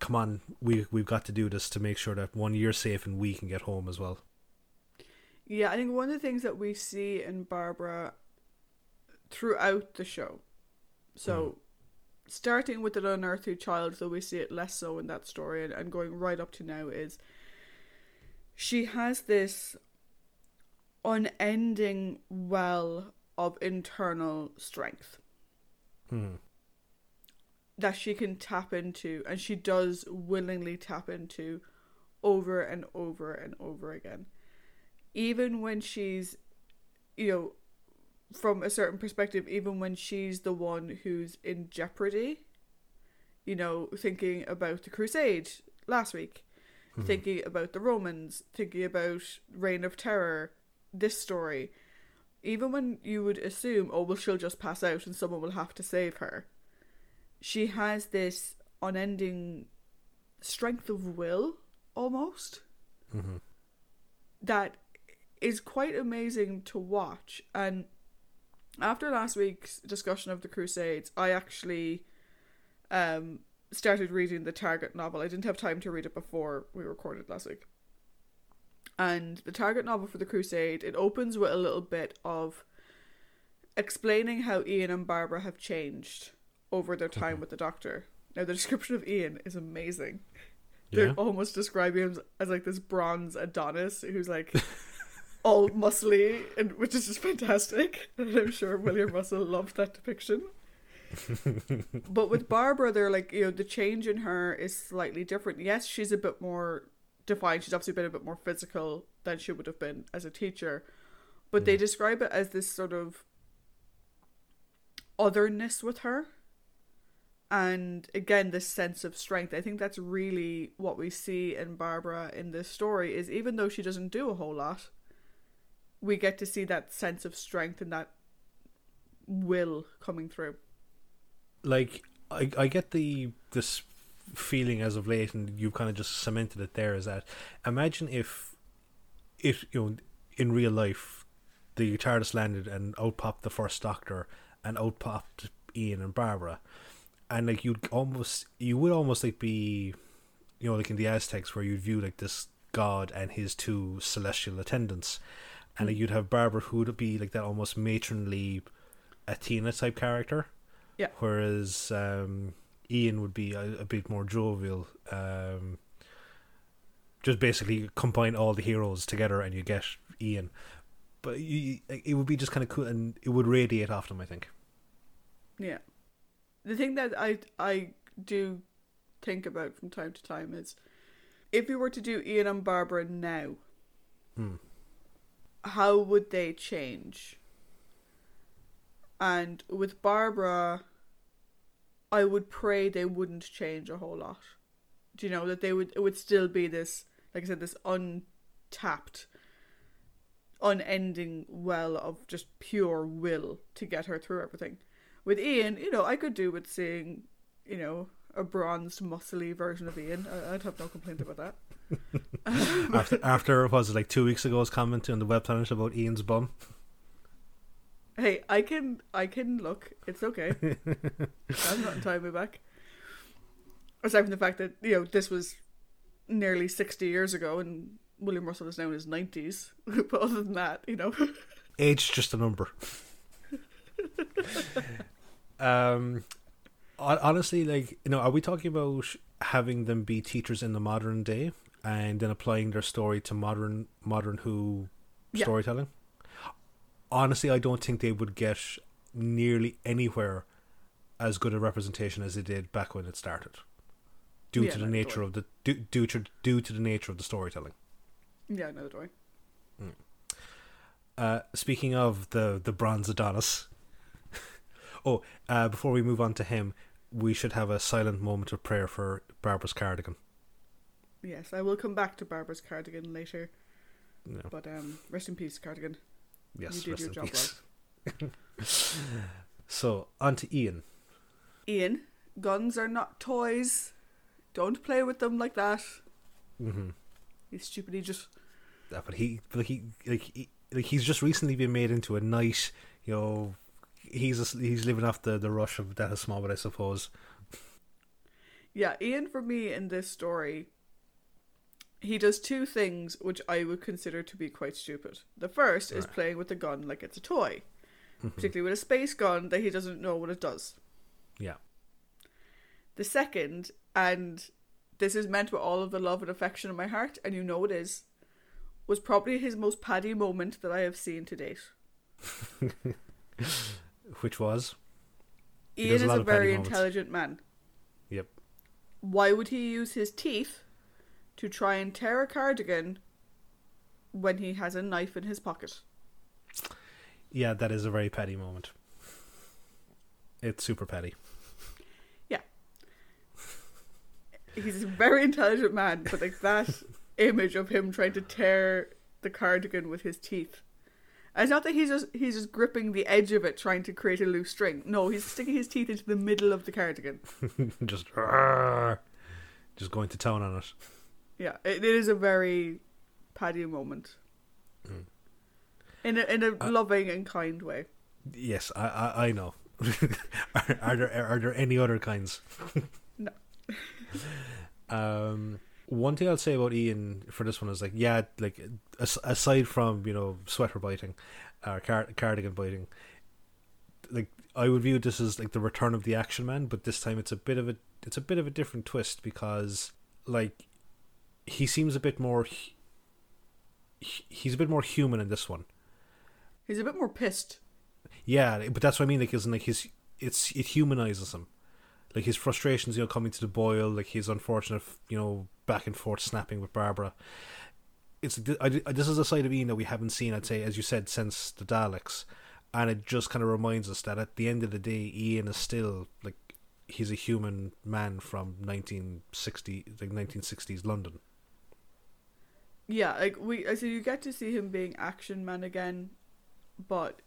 come on we we've got to do this to make sure that one you're safe and we can get home as well. Yeah, I think one of the things that we see in Barbara throughout the show, so mm-hmm. starting with the unearthly child, though we see it less so in that story, and, and going right up to now, is she has this unending well of internal strength hmm. that she can tap into, and she does willingly tap into over and over and over again. Even when she's, you know, from a certain perspective, even when she's the one who's in jeopardy, you know, thinking about the crusade last week, thinking about the Romans, thinking about Reign of Terror, this story, even when you would assume, oh, well, she'll just pass out and someone will have to save her. She has this unending strength of will almost hmm that is quite amazing to watch. And after last week's discussion of the crusades i actually um started reading the target novel. I didn't have time to read it before we recorded last week and the target novel for the crusade it opens with a little bit of explaining how ian and barbara have changed over their time with the doctor now the description of ian is amazing they're almost describing him as like this bronze Adonis who's like all (laughs) muscly, and which is just fantastic. (laughs) And I'm sure William Russell loved that depiction. (laughs) but with Barbara, they're like you know the change in her is slightly different. Yes, she's a bit more defined. She's obviously been a bit more physical than she would have been as a teacher, but they mm. describe it as this sort of otherness with her. And again this sense of strength. I think that's really what we see in barbara in this story is even though she doesn't do a whole lot we get to see that sense of strength and that will coming through. Like I, I get the this feeling as of late and you've kind of just cemented it there is that imagine if if you know in real life the TARDIS landed and out popped the first doctor and out popped Ian and Barbara. And like you'd almost you would almost like be you know like in the Aztecs where you'd view like this god and his two celestial attendants. And like you'd have Barbara who would be like that almost matronly Athena type character. Yeah. whereas um Ian would be a, a bit more jovial um just basically combine all the heroes together and you get Ian but you, it would be just kind of cool and it would radiate off them I think yeah the thing that i i do think about from time to time is if you were to do ian and barbara now Hmm. how would they change? And with Barbara, I would pray they wouldn't change a whole lot. Do you know that they would? It would still be this, like I said, this untapped, unending well of just pure will to get her through everything. With Ian, you know, I could do with seeing, you know, a bronzed, muscly version of Ian. I- I'd have no complaint about that. (laughs) after after was it like two weeks ago's comment on the web planet about Ian's bum Hey, I can I can look. It's okay. (laughs) I'm not me back. Aside from the fact that you know this was nearly sixty years ago, and William Russell is now in his nineties. (laughs) but other than that, you know, (laughs) Age is just a number. um, honestly, like you know, are we talking about having them be teachers in the modern day and then applying their story to modern modern Who Yeah. storytelling? Honestly, I don't think they would get nearly anywhere as good a representation as they did back when it started, due Yeah, to the no, nature of the due, due to due to the nature of the storytelling. yeah, another door. Uh, speaking of the the bronze Adonis, (laughs) oh, uh, before we move on to him, we should have a silent moment of prayer for Barbara's cardigan. Yes, I will come back to Barbara's cardigan later. No. But um, rest in peace, cardigan. Yes, you did rest your in job peace. (laughs) so on to Ian. Ian, guns are not toys. Don't play with them like that. Mm-hmm. You stupid just Yeah, but he, but he, like, he, like he's just recently been made into a nice, you know, he's a, he's living off the the rush of that small, but I suppose. Yeah, Ian for me in this story he does two things which I would consider to be quite stupid. The first is Right. playing with the gun like it's a toy, (laughs) Mhm. particularly with a space gun that he doesn't know what it does. Yeah. The second, and this is meant with all of the love and affection in my heart, and you know it is, was probably his most paddy moment that I have seen to date. (laughs) Which was He Ian does a is a very intelligent man. Yep. Why would he use his teeth to try and tear a cardigan when he has a knife in his pocket? yeah, that is a very petty moment. It's super petty. Yeah. He's a very intelligent man, but like that (laughs) image of him trying to tear the cardigan with his teeth. And it's not that he's just he's just gripping the edge of it trying to create a loose string. No, he's sticking his teeth into the middle of the cardigan. (laughs) just, just going to town on it. Yeah, it, it is a very Paddy moment. Mm. In a in a Uh, loving and kind way. Yes, I I, I know. (laughs) are, are there are there any other kinds? No. (laughs) um, one thing I'll say about Ian for this one is like, yeah, like as, aside from you know sweater biting, or car- cardigan biting, like I would view this as like the return of the action man, but this time it's a bit of a it's a bit of a different twist because like he seems a bit more. he- He's a bit more human in this one. He's a bit more pissed. Yeah, but that's what I mean. Like, isn't like his it's it humanizes him, like his frustrations, you know, coming to the boil, like his unfortunate, you know, back and forth snapping with Barbara. It's I, this is a side of Ian that we haven't seen, I'd say, as you said, since the Daleks, and it just kind of reminds us that at the end of the day, Ian is still like he's a human man from nineteen sixty, like nineteen sixties London. Yeah, like we uh, so you get to see him being action man again, but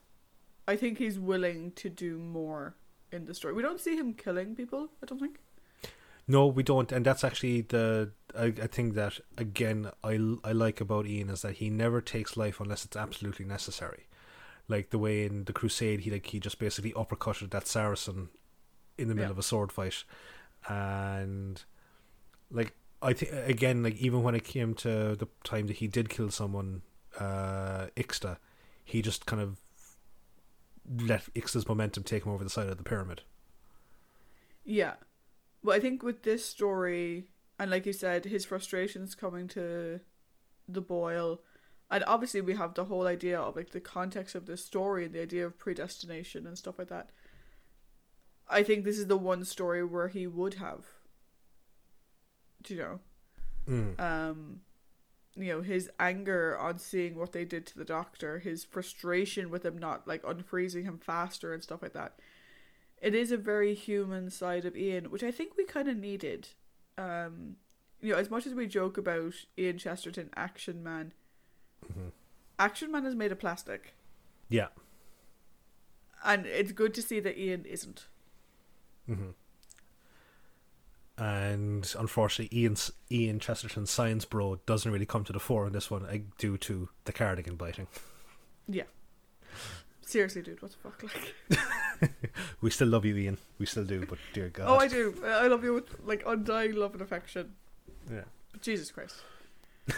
I think he's willing to do more in the story. We don't see him killing people, I don't think. No, we don't, and that's actually the I, I think that again I I like about Ian is that he never takes life unless it's absolutely necessary, like the way in the Crusade he like he just basically uppercutted that Saracen in the middle Yeah. of a sword fight, and like I think again like even when it came to the time that he did kill someone, uh, Ixta, he just kind of let Ixta's momentum take him over the side of the pyramid. Yeah. Well, I think with this story, and like you said, his frustrations coming to the boil, and obviously we have the whole idea of like the context of this story and the idea of predestination and stuff like that. I think this is the one story where he would have, do you know, Mm. um, you know, his anger on seeing what they did to the doctor, his frustration with him not like unfreezing him faster and stuff like that. It is a very human side of Ian, which I think we kind of needed. Um, you know, as much as we joke about Ian Chesterton, Action Man, Mhm. Action Man is made of plastic, Yeah. and it's good to see that Ian isn't. hmm And unfortunately, Ian's, Ian Chesterton's science bro doesn't really come to the fore in this one uh, due to the cardigan biting. Yeah. Seriously, dude, what the fuck? Like, (laughs) we still love you, Ian. We still do, but dear God. oh, I do. I love you with like undying love and affection. Yeah. But Jesus Christ. (laughs)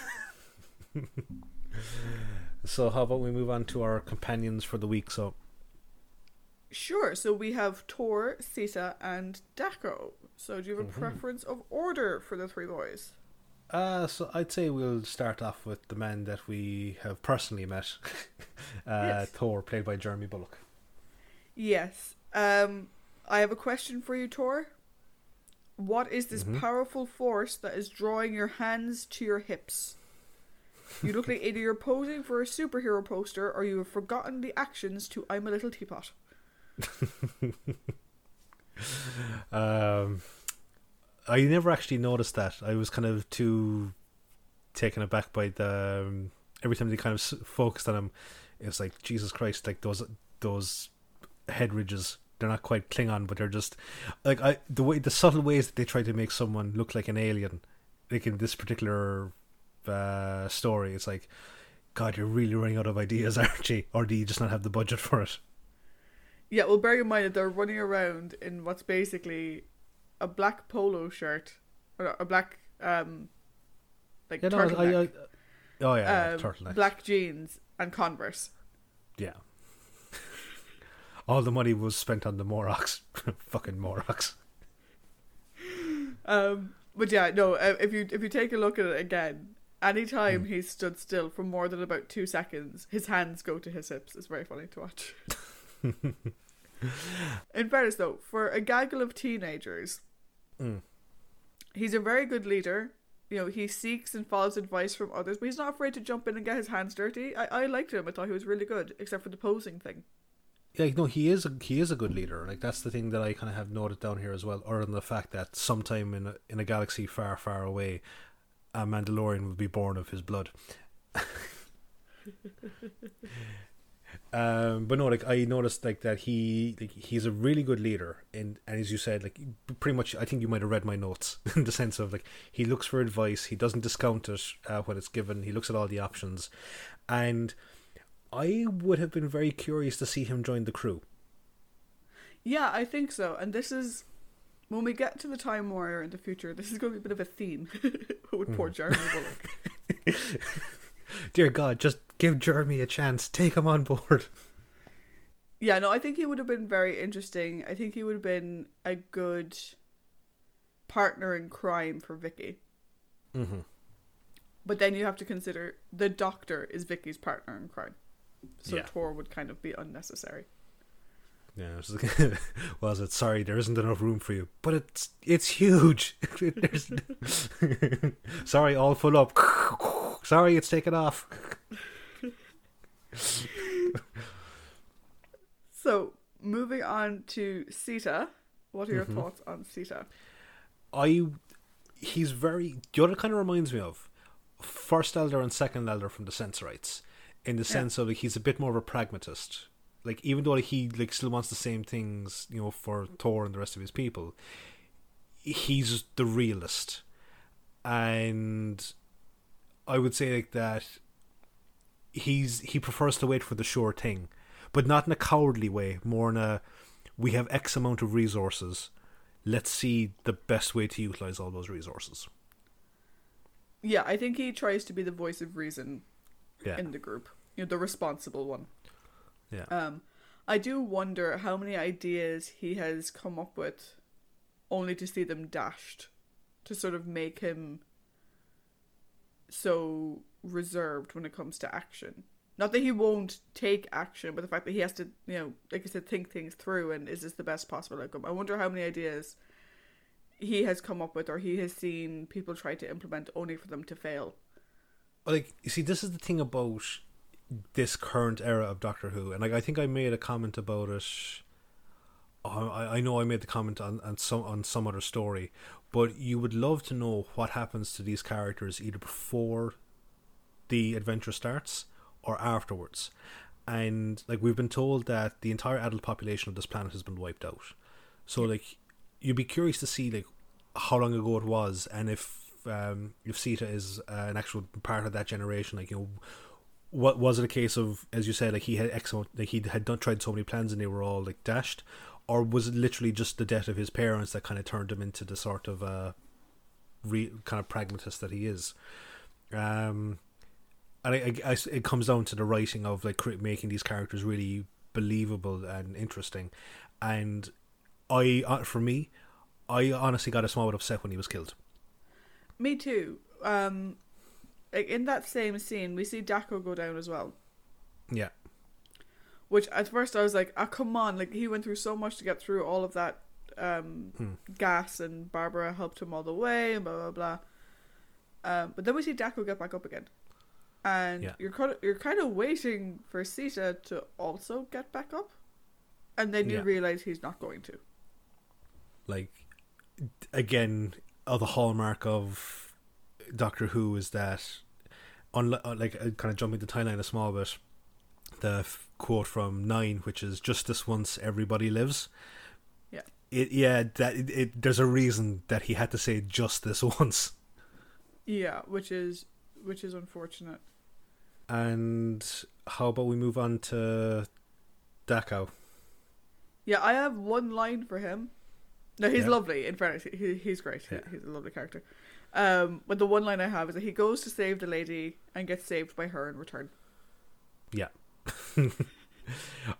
So how about we move on to our companions for the week? So Sure. So we have Tor, Sita, and Dako. So do you have a Mhm. preference of order for the three boys? Uh, so I'd say we'll start off with the man that we have personally met, (laughs) uh, Yes. Tor, played by Jeremy Bulloch. Yes. Um, I have a question for you, Tor. What is this Mhm. powerful force that is drawing your hands to your hips? You look like (laughs) either you're posing for a superhero poster or you have forgotten the actions to I'm a Little Teapot. (laughs) Um, I never actually noticed that. I was kind of too taken aback by the um, every time they kind of focused on him. It was like Jesus Christ, like those those head ridges. They're not quite Klingon, but they're just like I the way the subtle ways that they try to make someone look like an alien, like in this particular uh, story. It's like, God, you're really running out of ideas, (laughs) aren't you? Or do you just not have the budget for it? Yeah, well, bear in mind that they're running around in what's basically a black polo shirt, or a black, um, like Yeah, no, turtleneck, I, I, oh yeah, um, turtleneck. black jeans, and Converse. Yeah. (laughs) All the money was spent on the Moroks. (laughs) Fucking Moroks. Um, but yeah, no. Uh, if you if you take a look at it again, anytime Hmm. he's stood still for more than about two seconds, his hands go to his hips. It's very funny to watch. (laughs) (laughs) In fairness, though, for a gaggle of teenagers, Mm. he's a very good leader. You know, he seeks and follows advice from others, but he's not afraid to jump in and get his hands dirty. I, I liked him. I thought he was really good, except for the posing thing. Yeah, no, he is a he is a good leader. Like that's the thing that I kind of have noted down here as well, other than the fact that sometime in a, in a galaxy far, far away, a Mandalorian will be born of his blood. (laughs) um, but no, like I noticed like that he like, he's a really good leader, and and as you said, like pretty much, I think you might have read my notes (laughs) in the sense of like he looks for advice, he doesn't discount it uh, when it's given, he looks at all the options, and I would have been very curious to see him join the crew. Yeah, I think so. And this is when we get to the Time Warrior in the future. This is going to be a bit of a theme (laughs) with poor Jeremy Bulloch. (laughs) Dear God, just give Jeremy a chance. Take him on board. (laughs) Yeah, no, I think he would have been very interesting. I think he would have been a good partner in crime for Vicky. Mm-hmm. But then you have to consider the Doctor is Vicky's partner in crime, so Yeah. Tor would kind of be unnecessary. Yeah, was, like, was it? Sorry, there isn't enough room for you, but it's it's huge. (laughs) (laughs) Sorry, all full up. Sorry, it's taken off. So moving on to Sita, what are your Mhm. thoughts on Sita? I, he's very. Yoda kind of reminds me of first elder and second elder from the Sensorites, in the Yeah. sense of like he's a bit more of a pragmatist. Like even though like, he like still wants the same things, you know, for Tor and the rest of his people, he's the realist, and I would say like that. He's he prefers to wait for the sure thing, but not in a cowardly way. More in a, we have X amount of resources. Let's see the best way to utilize all those resources. Yeah, I think he tries to be the voice of reason Yeah, in the group. You know, the responsible one. yeah. Um, I do wonder how many ideas he has come up with, only to see them dashed, to sort of make him so reserved when it comes to action. Not that he won't take action, but the fact that he has to, you know, like I said, think things through and is this the best possible outcome? I wonder how many ideas he has come up with or he has seen people try to implement only for them to fail. like you see this is the thing about this current era of doctor who and like i think i made a comment about it oh, I, I know i made the comment on, on some on some other story but you would love to know what happens to these characters either before the adventure starts or afterwards. And like we've been told that the entire adult population of this planet has been wiped out. So like you'd be curious to see like how long ago it was and if um if Sita is uh, an actual part of that generation like you know what was it a case of, as you said, like he had X amount, like he had done tried so many plans and they were all like dashed, or was it literally just the death of his parents that kind of turned him into the sort of uh, re, kind of pragmatist that he is? Um, and I, I, I, it comes down to the writing of like making these characters really believable and interesting, and I, uh, for me, I honestly got a small bit upset when he was killed. Me too. Um, like in that same scene, we see Dako go down as well. Yeah. Which at first I was like, "Ah, oh, come on!" Like he went through so much to get through all of that um, hmm. gas, and Barbara helped him all the way, and blah blah blah. Um, but then we see Dako get back up again, and Yeah. you're kind of you're kind of waiting for Sita to also get back up, and then you Yeah. realize he's not going to. like again uh, the hallmark of Doctor Who is that on like uh, kind of jumping the timeline a small bit the quote from 9 which is just this once everybody lives Yeah. it yeah that it, it there's a reason that he had to say just this (laughs) once Yeah, which is which is unfortunate. and how about we move on to Dachau Yeah, I have one line for him. No, he's Yeah. lovely. In fairness, he, he's great. He- He's a lovely character. Um, but the one line I have is that he goes to save the lady and gets saved by her in return. yeah (laughs)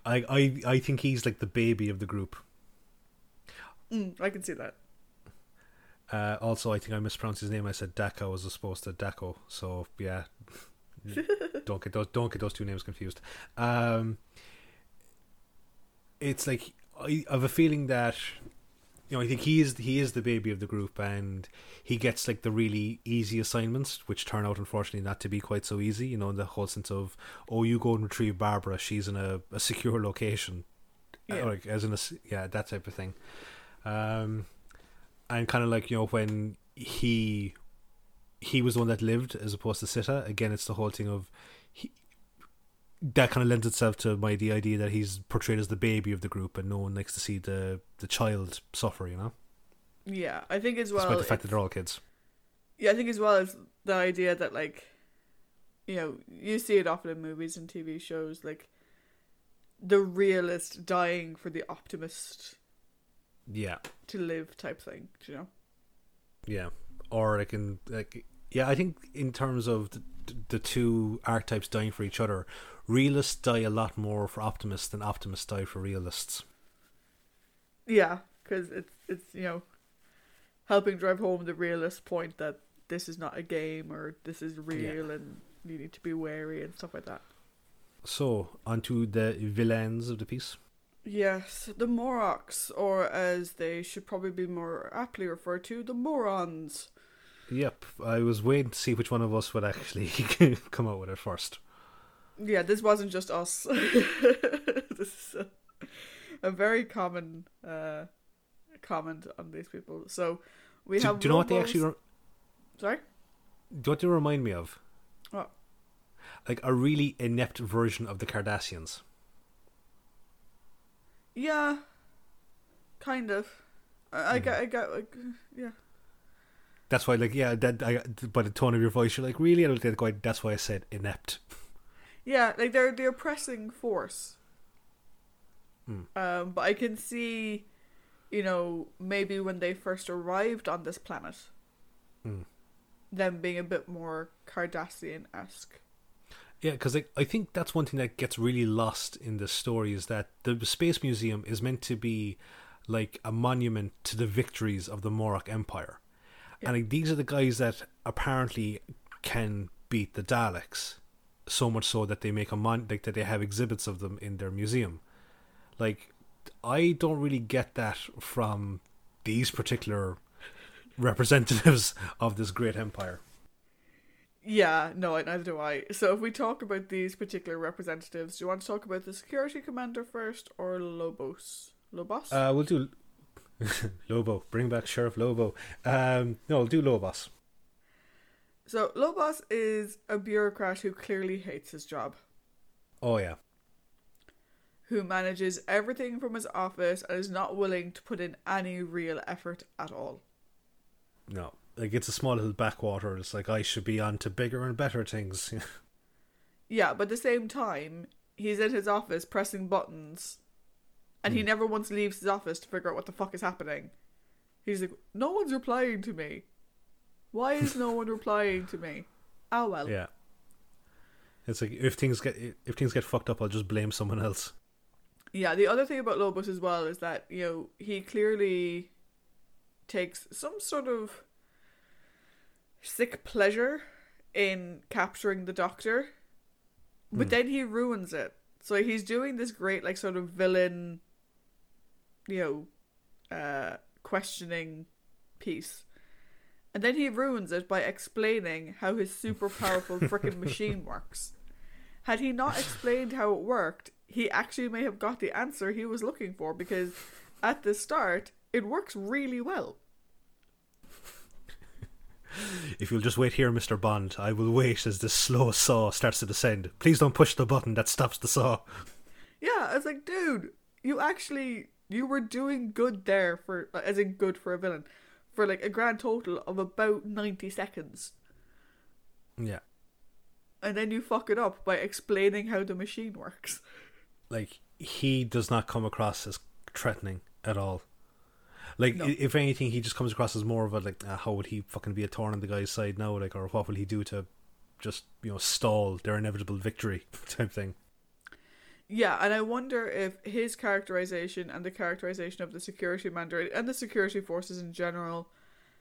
I, I I think he's like the baby of the group Mm, I can see that. Uh, also, I think I mispronounced his name. I said Daco as opposed to Daco. So yeah, (laughs) don't get those don't get those two names confused. Um, it's like I I have a feeling that you know I think he is he is the baby of the group, and he gets like the really easy assignments, which turn out unfortunately not to be quite so easy. You know, in the whole sense of oh, you go and retrieve Barbara. She's in a, a secure location, Yeah. Uh, like as in a yeah that type of thing. Um, and kind of like you know when he he was the one that lived as opposed to Sita. Again, it's the whole thing of he that kind of lends itself to my the idea that he's portrayed as the baby of the group, and no one likes to see the the child suffer. You know, Yeah, I think as well. despite the fact that they're all kids. yeah, I think as well as the idea that like, you know, you see it often in movies and TV shows, like the realist dying for the optimist Yeah, to live type thing. Do you know? yeah. Or I can like yeah. I think in terms of the, the two archetypes dying for each other, realists die a lot more for optimists than optimists die for realists. Yeah, because it's it's you know, helping drive home the realist point that this is not a game or this is real and you need to be wary and stuff like that. So onto the villains of the piece. Yes, the Moroks, or as they should probably be more aptly referred to, the morons. Yep, I was waiting to see which one of us would actually (laughs) come out with it first. Yeah, this wasn't just us. (laughs) this is a, a very common uh, comment on these people. So we Do, have. do you know what they actually? Re- Sorry. do you what they remind me of? What? Like a really inept version of the Cardassians. Yeah. Kind of. I, I Mhm. get. I get. Like, yeah. That's why, like, yeah, that I, by the tone of your voice, you're like, really? I don't think quite. That's why I said inept. Yeah, like they're the oppressing force. Hmm. Um, but I can see, you know, maybe when they first arrived on this planet, Hmm. them being a bit more Cardassian esque. Yeah, because like, I think that's one thing that gets really lost in this story is that the Space Museum is meant to be like a monument to the victories of the Morok Empire. Yeah. And like, these are the guys that apparently can beat the Daleks, so much so that they make a mon like that they have exhibits of them in their museum. Like, I don't really get that from these particular representatives (laughs) of this great empire. Yeah, no, neither do I. So if we talk about these particular representatives, do you want to talk about the security commander first or Lobos? Lobos? Uh, we'll do (laughs) Lobo. Bring back Sheriff Lobo. Um, no, we'll do Lobos. so Lobos is a bureaucrat who clearly hates his job. Oh yeah, who manages everything from his office and is not willing to put in any real effort at all. no, like it's a small little backwater. It's like I should be on to bigger and better things. (laughs) Yeah, but at the same time, he's in his office pressing buttons, and he Hmm. never once leaves his office to figure out what the fuck is happening. He's like, no one's replying to me. Why is no one replying to me? Oh well. Yeah. It's like if things get if things get fucked up, I'll just blame someone else. Yeah, the other thing about Lobos as well is that, you know, he clearly takes some sort of sick pleasure in capturing the doctor, but Hmm. then he ruins it. So he's doing this great, like, sort of villain, you know, uh, questioning piece. And then he ruins it by explaining how his super powerful (laughs) freaking machine works. Had he not explained how it worked, he actually may have got the answer he was looking for because at the start, it works really well. If you'll just wait here, Mr. Bond, I will wait as this slow saw starts to descend. Please don't push the button that stops the saw. Yeah, I was like, dude, you actually you were doing good there for as in good for a villain for like a grand total of about 90 seconds. Yeah. And then you fuck it up by explaining how the machine works. Like he does not come across as threatening at all. Like No. if anything, he just comes across as more of a like, uh, how would he fucking be a thorn on the guy's side now? Like, or what will he do to just you know stall their inevitable victory (laughs) type thing? Yeah, and I wonder if his characterization and the characterization of the security commander and the security forces in general,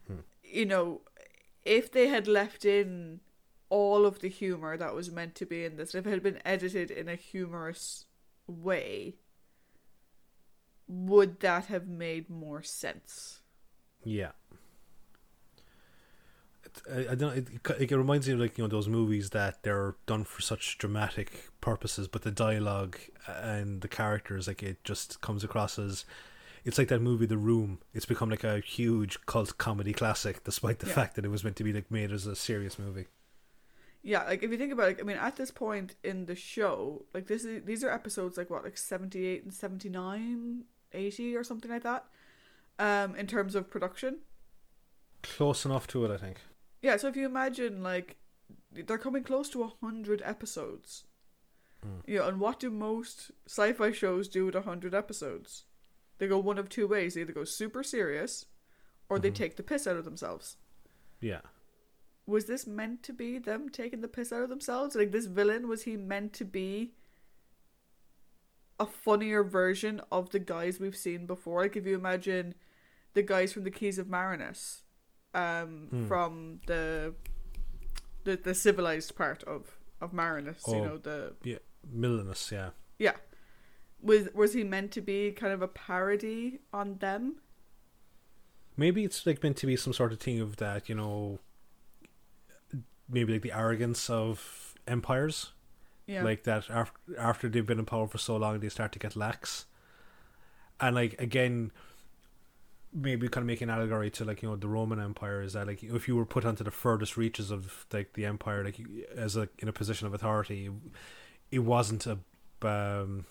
Hmm. you know, if they had left in all of the humor that was meant to be in this, if it had been edited in a humorous way, would that have made more sense? Yeah. It, I, I don't. It, it, it reminds me of like you know those movies that they're done for such dramatic purposes, but the dialogue and the characters like it just comes across as. It's like that movie, The Room. It's become like a huge cult comedy classic, despite the Yeah. fact that it was meant to be like made as a serious movie. Yeah, like if you think about it, I mean, at this point in the show, like this is these are episodes like what, like 78 and 79, 80 or something like that. Um in terms of production. Close enough to it, I think. Yeah, so if you imagine like they're coming close to a 100 episodes. Mm. You know, and what do most sci-fi shows do with a 100 episodes? They go one of two ways. They either go super serious or they Mhm. take the piss out of themselves. Yeah. was this meant to be them taking the piss out of themselves? Like this villain, was he meant to be a funnier version of the guys we've seen before? Like if you imagine the guys from the Keys of Marinus, um, Hmm. from the the the civilized part of of Marinus, you Oh. know the Millennius, yeah. yeah. Was was he meant to be kind of a parody on them? Maybe it's like meant to be some sort of thing of that, you know, maybe like the arrogance of empires. Yeah. like that after after they've been in power for so long they start to get lax and like again maybe kind of make an allegory to like you know the roman empire is that like if you were put onto the furthest reaches of like the empire like as a in a position of authority it wasn't a um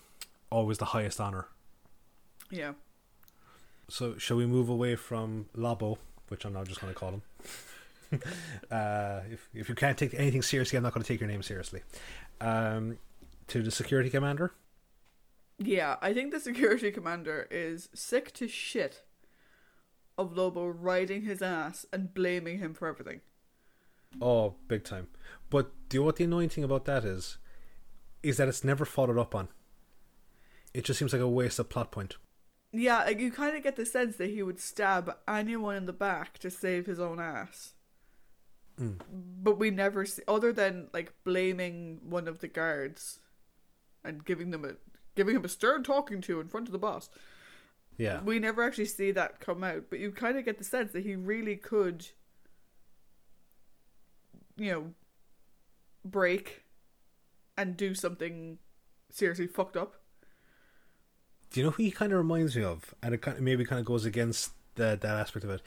always the highest honor. Yeah. so shall we move away from Lobo which i'm now just going to call him? (laughs) Uh if if you can't take anything seriously i'm not going to take your name seriously. Um to the security commander? Yeah, I think the security commander is sick to shit of Lobo riding his ass and blaming him for everything. Oh, big time. But do you know what the annoying thing about that is? Is that it's never followed up on. It just seems like a waste of plot point. Yeah, like you kind of get the sense that he would stab anyone in the back to save his own ass. Mm. But we never see, other than like blaming one of the guards and giving them a giving him a stern talking to in front of the boss. Yeah. We never actually see that come out, but you kind of get the sense that he really could, you know, break and do something seriously fucked up. Do you know who he kind of reminds me of? And it kind of, maybe kind of goes against the, that aspect of it.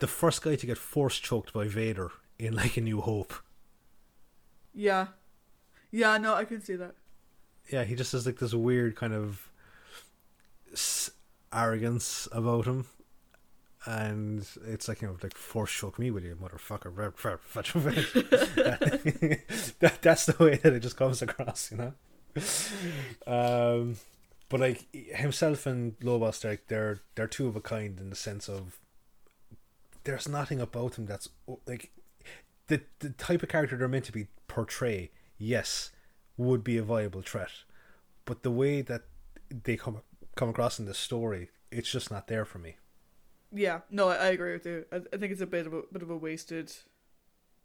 The first guy to get force choked by Vader in like A New Hope. Yeah. Yeah, no, I can see that. Yeah, he just has like this weird kind of s- arrogance about him. and it's like you know like force choke me with you motherfucker. (laughs) (laughs) That, that's the way that it just comes across you know? Um but like himself and Lobos like they're they're two of a kind in the sense of there's nothing about him that's like the the type of character they're meant to be portray yes would be a viable threat. But the way that they come come across in the story it's just not there for me Yeah, no, I, I agree with you. I, I think it's a bit of a bit of a wasted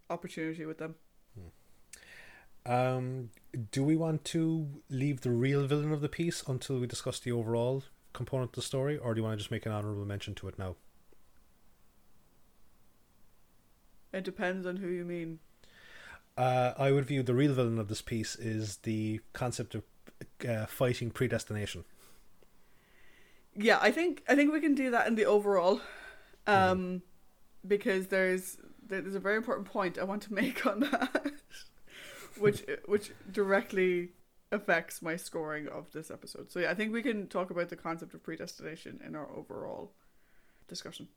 opportunity with them. Um, do we want to leave the real villain of the piece until we discuss the overall component of the story, or do you want to just make an honorable mention to it now? It depends on who you mean. Uh, I would view the real villain of this piece is the concept of uh, fighting predestination. Yeah, I think I think we can do that in the overall, um, because there's there's a very important point I want to (laughs) make on that, which which directly affects my scoring of this episode. So yeah, I think we can talk about the concept of predestination in our overall discussion.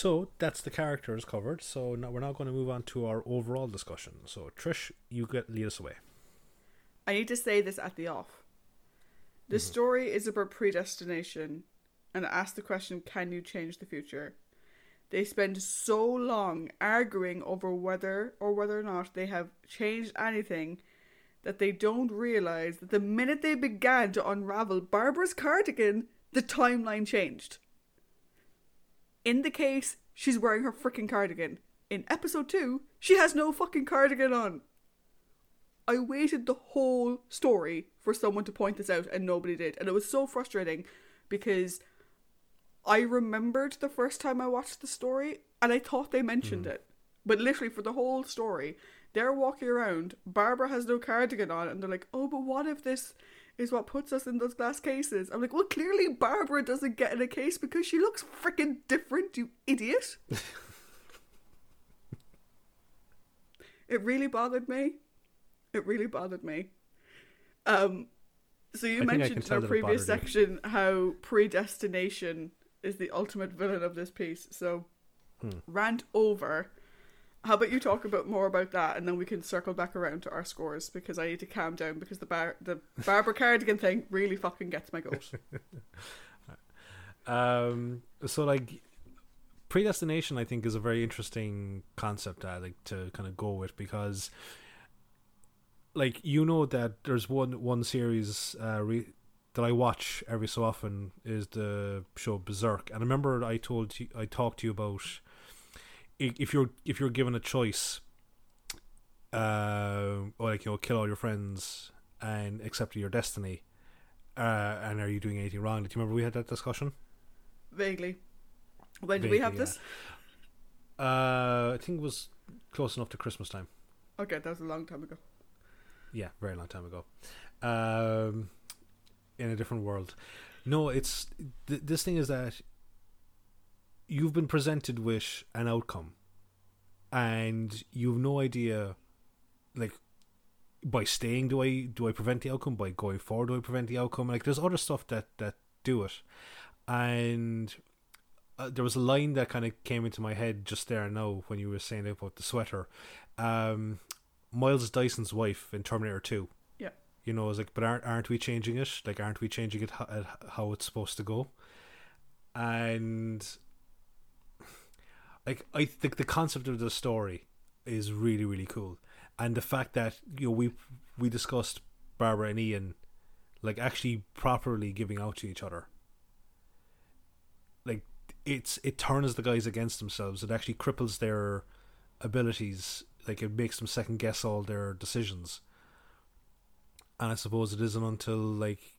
So that's the characters covered. So now we're now going to move on to our overall discussion. So Trish, you get lead us away. I need to say this at the off. The mm-hmm. story is about predestination and asks the question can you change the future? They spend so long arguing over whether or whether or not they have changed anything that they don't realize that the minute they began to unravel Barbara's cardigan, the timeline changed. In the case, she's wearing her freaking cardigan. In episode 2, she has no fucking cardigan on. I waited the whole story for someone to point this out and nobody did. And it was so frustrating because I remembered the first time I watched the story and I thought they mentioned hmm. it. But literally for the whole story, they're walking around, Barbara has no cardigan on, and they're like, oh, but what if this is what puts us in those glass cases? I'm like, well, clearly Barbara doesn't get in a case because she looks freaking different, you idiot. (laughs) it really bothered me. It really bothered me. Um, so you I mentioned in our previous bothered you. section how predestination is the ultimate villain of this piece. So Hmm. rant over. How about you talk about more about that, and then we can circle back around to our scores because I need to calm down because the bar the Barbara cardigan thing really fucking gets my goat. (laughs) Um, so like predestination, I think is a very interesting concept. I like to kind of go with because, like, you know that there's one one series uh, re- that I watch every so often is the show Berserk, and I remember I told you I talked to you about if you're if you're given a choice, uh, or like you know, kill all your friends and accept your destiny. Uh, and are you doing anything wrong? Did you remember we had that discussion? Vaguely. When did we have Vaguely, this? Uh, I think it was close enough to Christmas time. Okay, that was a long time ago. Yeah, very long time ago. Um, in a different world. No, it's th- this thing is that you've been presented with an outcome, and you've no idea, like, by staying, do I do I prevent the outcome? By going forward, do I prevent the outcome? Like, there's other stuff that that do it, and uh, there was a line that kind of came into my head just there now when you were saying about the sweater. Um, Miles Dyson's wife in Terminator Two. Yeah. You know, it's like, but aren't aren't we changing it? Like, aren't we changing it how it's supposed to go? And like, I think the concept of the story is really really cool, and the fact that you know we we discussed Barbara and Ian, like actually properly giving out to each other. Like, it's it turns the guys against themselves. It actually cripples their abilities like it makes them second guess all their decisions and i suppose it isn't until like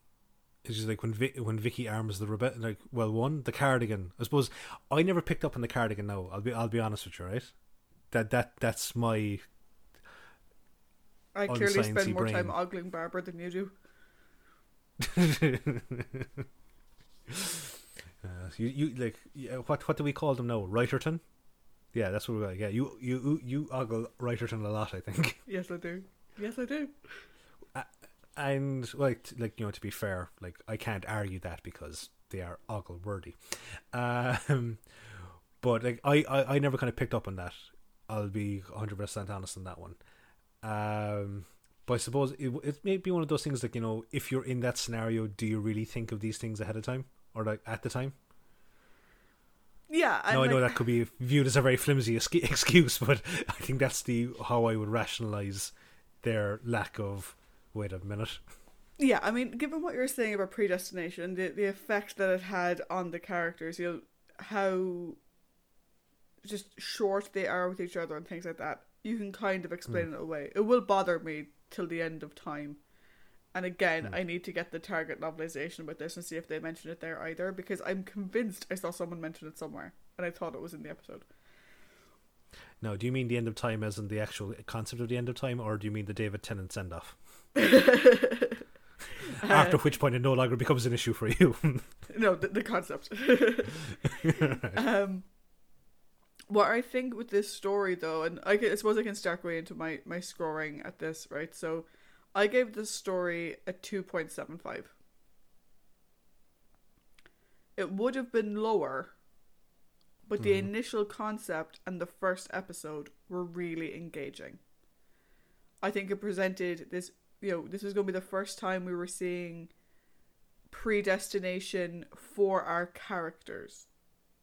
it's just like when Vic, when Vicky arms the rebel like well one the cardigan i suppose i never picked up on the cardigan now i'll be i'll be honest with you right that that that's my I clearly spend more time ogling Barbara than you do. (laughs) uh, you you like yeah, what what do we call them now wrighterton Yeah, that's what we got. Yeah, you you you ogle Wrighterton a lot, I think. Yes, I do. Yes, I do. And like like you know, to be fair, like I can't argue that because they are ogle worthy. Um, but like I, I I never kind of picked up on that. I'll be hundred percent honest on that one. Um, but I suppose it it may be one of those things like you know, if you're in that scenario, do you really think of these things ahead of time or like at the time? Yeah, and No, I know like- that could be viewed as a very flimsy (laughs) excuse, but I think that's the how I would rationalize their lack of. Wait a minute. Yeah, I mean, given what you're saying about predestination, the the effect that it had on the characters, you know, how just short they are with each other and things like that, you can kind of explain hmm. it away. It will bother me till the end of time. And again, hmm. I need to get the target novelization with this and see if they mention it there either, because I'm convinced I saw someone mention it somewhere, and I thought it was in the episode. Now, do you mean the end of time as in the actual concept of the end of time, or do you mean the David Tennant send off? (laughs) After which point it no longer becomes an issue for you. No, the, the concept. (laughs) (laughs) um, what I think with this story, though, and I, can, I suppose I can start going into my, my scoring at this, right? So I gave this story a 2.75. It would have been lower, but the Mhm. initial concept and the first episode were really engaging. I think it presented this, you know, this was going to be the first time we were seeing predestination for our characters.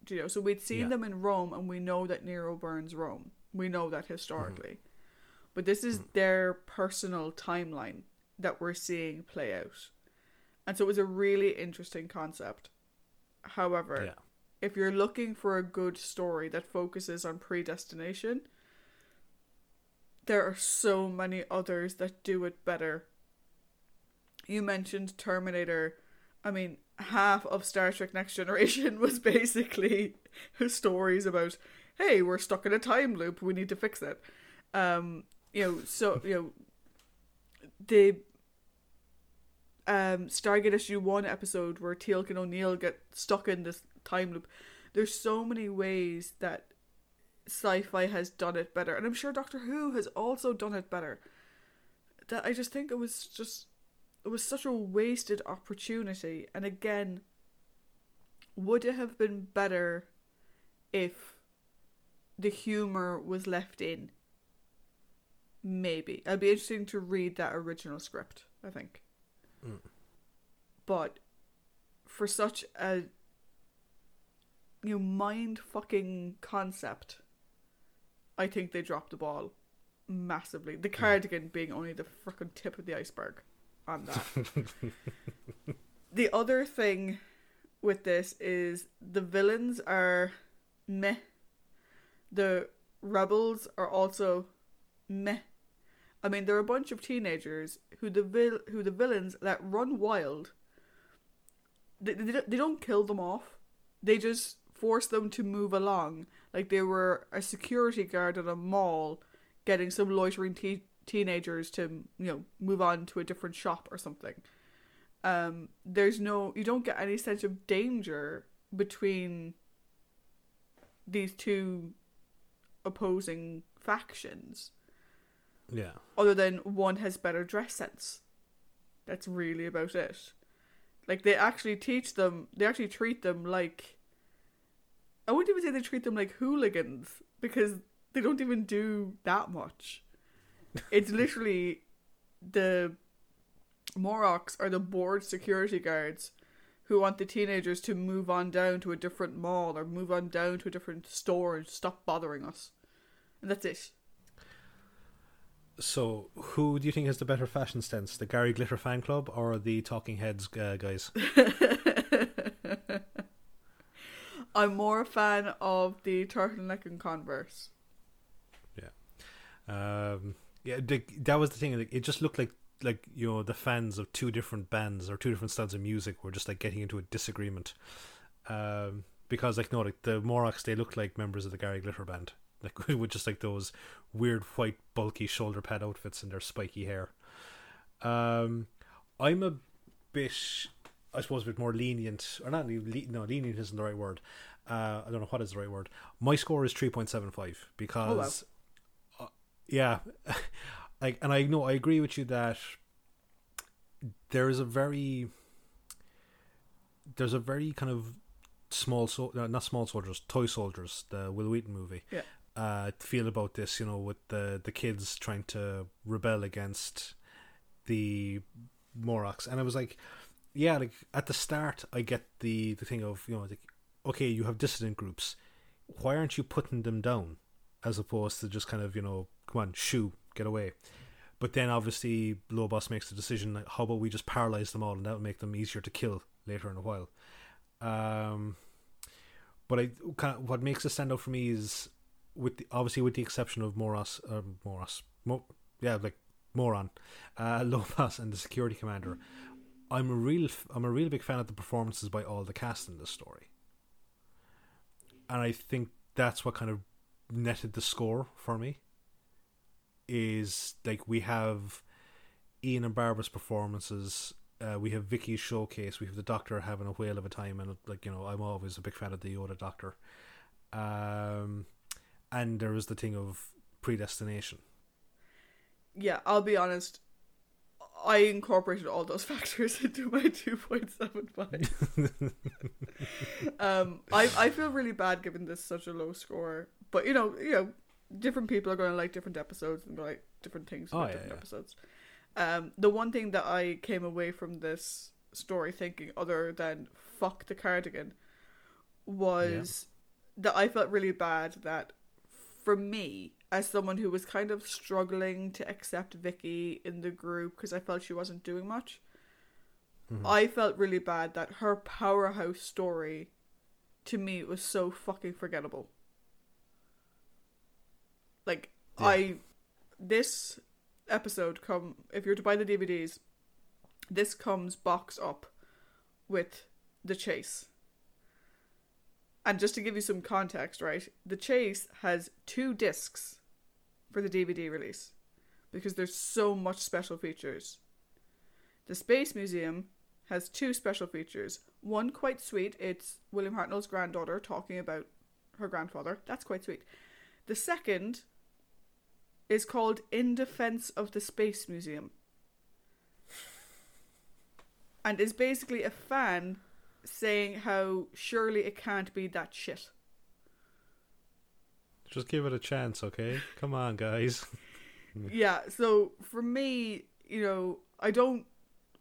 Do You know, so we'd seen Yeah. them in Rome, and we know that Nero burns Rome. We know that historically, mm-hmm. but this is mm. their personal timeline that we're seeing play out, and so it was a really interesting concept. However, yeah. if you're looking for a good story that focuses on predestination, there are so many others that do it better. You mentioned Terminator. I mean, half of Star Trek Next Generation (laughs) was basically stories about, hey, we're stuck in a time loop, we need to fix it. Um, you know, so, you know, the um Stargate SG-1 episode where Teal'c and O'Neill get stuck in this time loop. There's so many ways that sci-fi has done it better, and I'm sure Doctor Who has also done it better. That I just think it was just it was such a wasted opportunity, and again, would it have been better if the humor was left in? Maybe. It'd be interesting to read that original script, I think. Mm. But for such a you know mind fucking concept, I think they dropped the ball massively. The mm. cardigan being only the freaking tip of the iceberg on that. (laughs) the other thing with this is the villains are meh. The rebels are also meh. I mean, they're a bunch of teenagers who the vil- who the villains that run wild. They, they, don't- they don't kill them off. They just force them to move along, like they were a security guard at a mall, getting some loitering te- teenagers to you know move on to a different shop or something. Um, there's no you don't get any sense of danger between these two opposing factions Yeah. other than one has better dress sense. That's really about it. Like they actually teach them, they actually treat them like. I wouldn't even say they treat them like hooligans because they don't even do that much. It's literally the Moroks are the bored security guards who want the teenagers to move on down to a different mall or move on down to a different store and stop bothering us. And that's it. So, who do you think has the better fashion sense, the Gary Glitter fan club or the Talking Heads uh, guys? (laughs) I'm more a fan of the turtleneck and Converse. Yeah, um, yeah, the, that was the thing. Like, it just looked like like you know the fans of two different bands or two different styles of music were just like getting into a disagreement. Um, because like no, like the Moroks, they look like members of the Gary Glitter band, (laughs) like with just like those weird white bulky shoulder pad outfits and their spiky hair. Um, I'm a bit, I suppose, a bit more lenient, or not no lenient isn't the right word. uh, I don't know what is the right word. My score is three point seven five because, uh, yeah, (laughs) like, and I know I agree with you that there is a very there's a very kind of small so not small soldiers toy soldiers the Wil Wheaton movie Yeah. uh feel about this you know with the the kids trying to rebel against the Moroks and I was like yeah like at the start I get the the thing of you know like okay you have dissident groups. Why aren't you putting them down? As opposed to just kind of you know come on shoo get away. But then obviously Lobos makes the decision like how about we just paralyze them all and that will make them easier to kill later in a while. Um but I kind of what makes it stand out for me is with the, obviously with the exception of Moros uh, Moros Mo, yeah like Moron uh (laughs) Lobos and the security commander I'm a real I'm a real big fan of the performances by all the cast in this story and I think that's what kind of netted the score for me is like we have Ian and Barbara's performances uh, we have Vicky's showcase we have the doctor having a whale of a time and like you know I'm always a big fan of the Yoda doctor um and there is the thing of predestination Yeah, I'll be honest. I incorporated all those (laughs) factors into my two point seven five. (laughs) um, I I feel really bad giving this such a low score, but you know, you know, different people are going to like different episodes and like different things Oh, about yeah, different yeah. episodes. Um, the one thing that I came away from this story thinking, other than fuck the cardigan, was that I felt really bad that for me, as someone who was kind of struggling to accept Vicky in the group because I felt she wasn't doing much, Mhm. I felt really bad that her powerhouse story to me was so fucking forgettable. Like Yeah. I this episode come if you're to buy the DVDs, this comes box up with the chase. And just to give you some context, right? The chase has two discs for the DVD release because there's so much special features. The Space Museum has two special features. One quite sweet, it's William Hartnell's granddaughter talking about her grandfather. That's quite sweet. The second is called In Defense of the Space Museum. And is basically a fan saying how surely it can't be that shit. Just give it a chance okay? Come on guys. (laughs) Yeah so for me you know i don't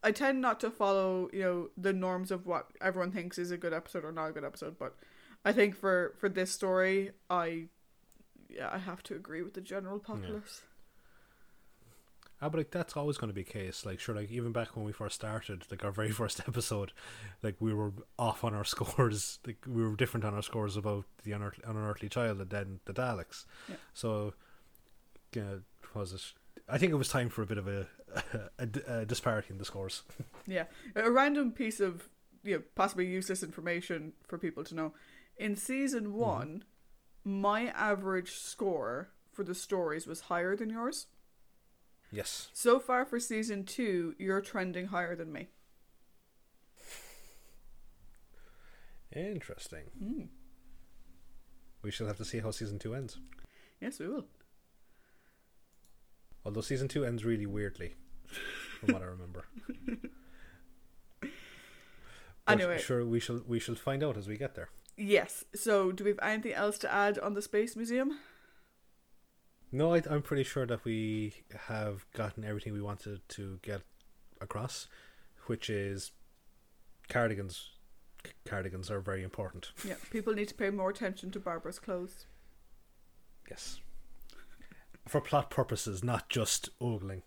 i tend not to follow you know the norms of what everyone thinks is a good episode or not a good episode but i think for for this story i yeah i have to agree with the general populace Ah, but like that's always going to be the case. Like, sure, like even back when we first started, like our very (laughs) first episode, like we were off on our (laughs) scores. Like we were different on our scores about the unearthly, unearthly child and then the Daleks. Yeah. So, yeah, was it? I think it was time for a bit of a, (laughs) a, a disparity in the scores. yeah a random piece of you know possibly useless information for people to know in season one my average score for the stories was higher than yours Yes. so far for season two you're trending higher than me Interesting. mm. We shall have to see how season two ends. yes we will Although season two ends really weirdly, from what I remember. (laughs) But Anyway. sure, we shall we shall find out as we get there. Yes. So, do we have anything else to add on the Space Museum? No, I, I'm pretty sure that we have gotten everything we wanted to get across, which is cardigans. C- Cardigans are very important. Yeah. People need to pay more attention to Barbara's clothes. Yes, for plot purposes, not just ogling.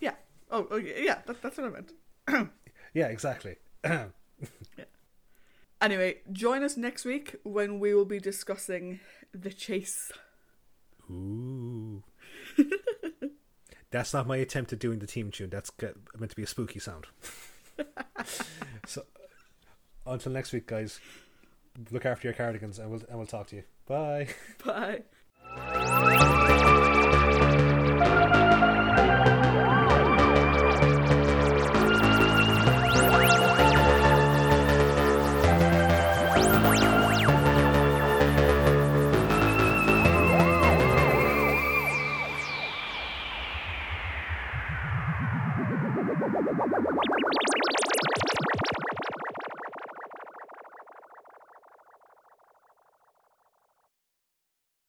Yeah. Oh, oh yeah, yeah that, that's what I meant. (coughs) Yeah, exactly. (coughs) yeah. Anyway, join us next week when we will be discussing the chase. Ooh. That's not my attempt at doing the team tune. That's meant to be a spooky sound. (laughs) so, until next week, guys, look after your cardigans, and we'll and we'll talk to you. Bye. Bye.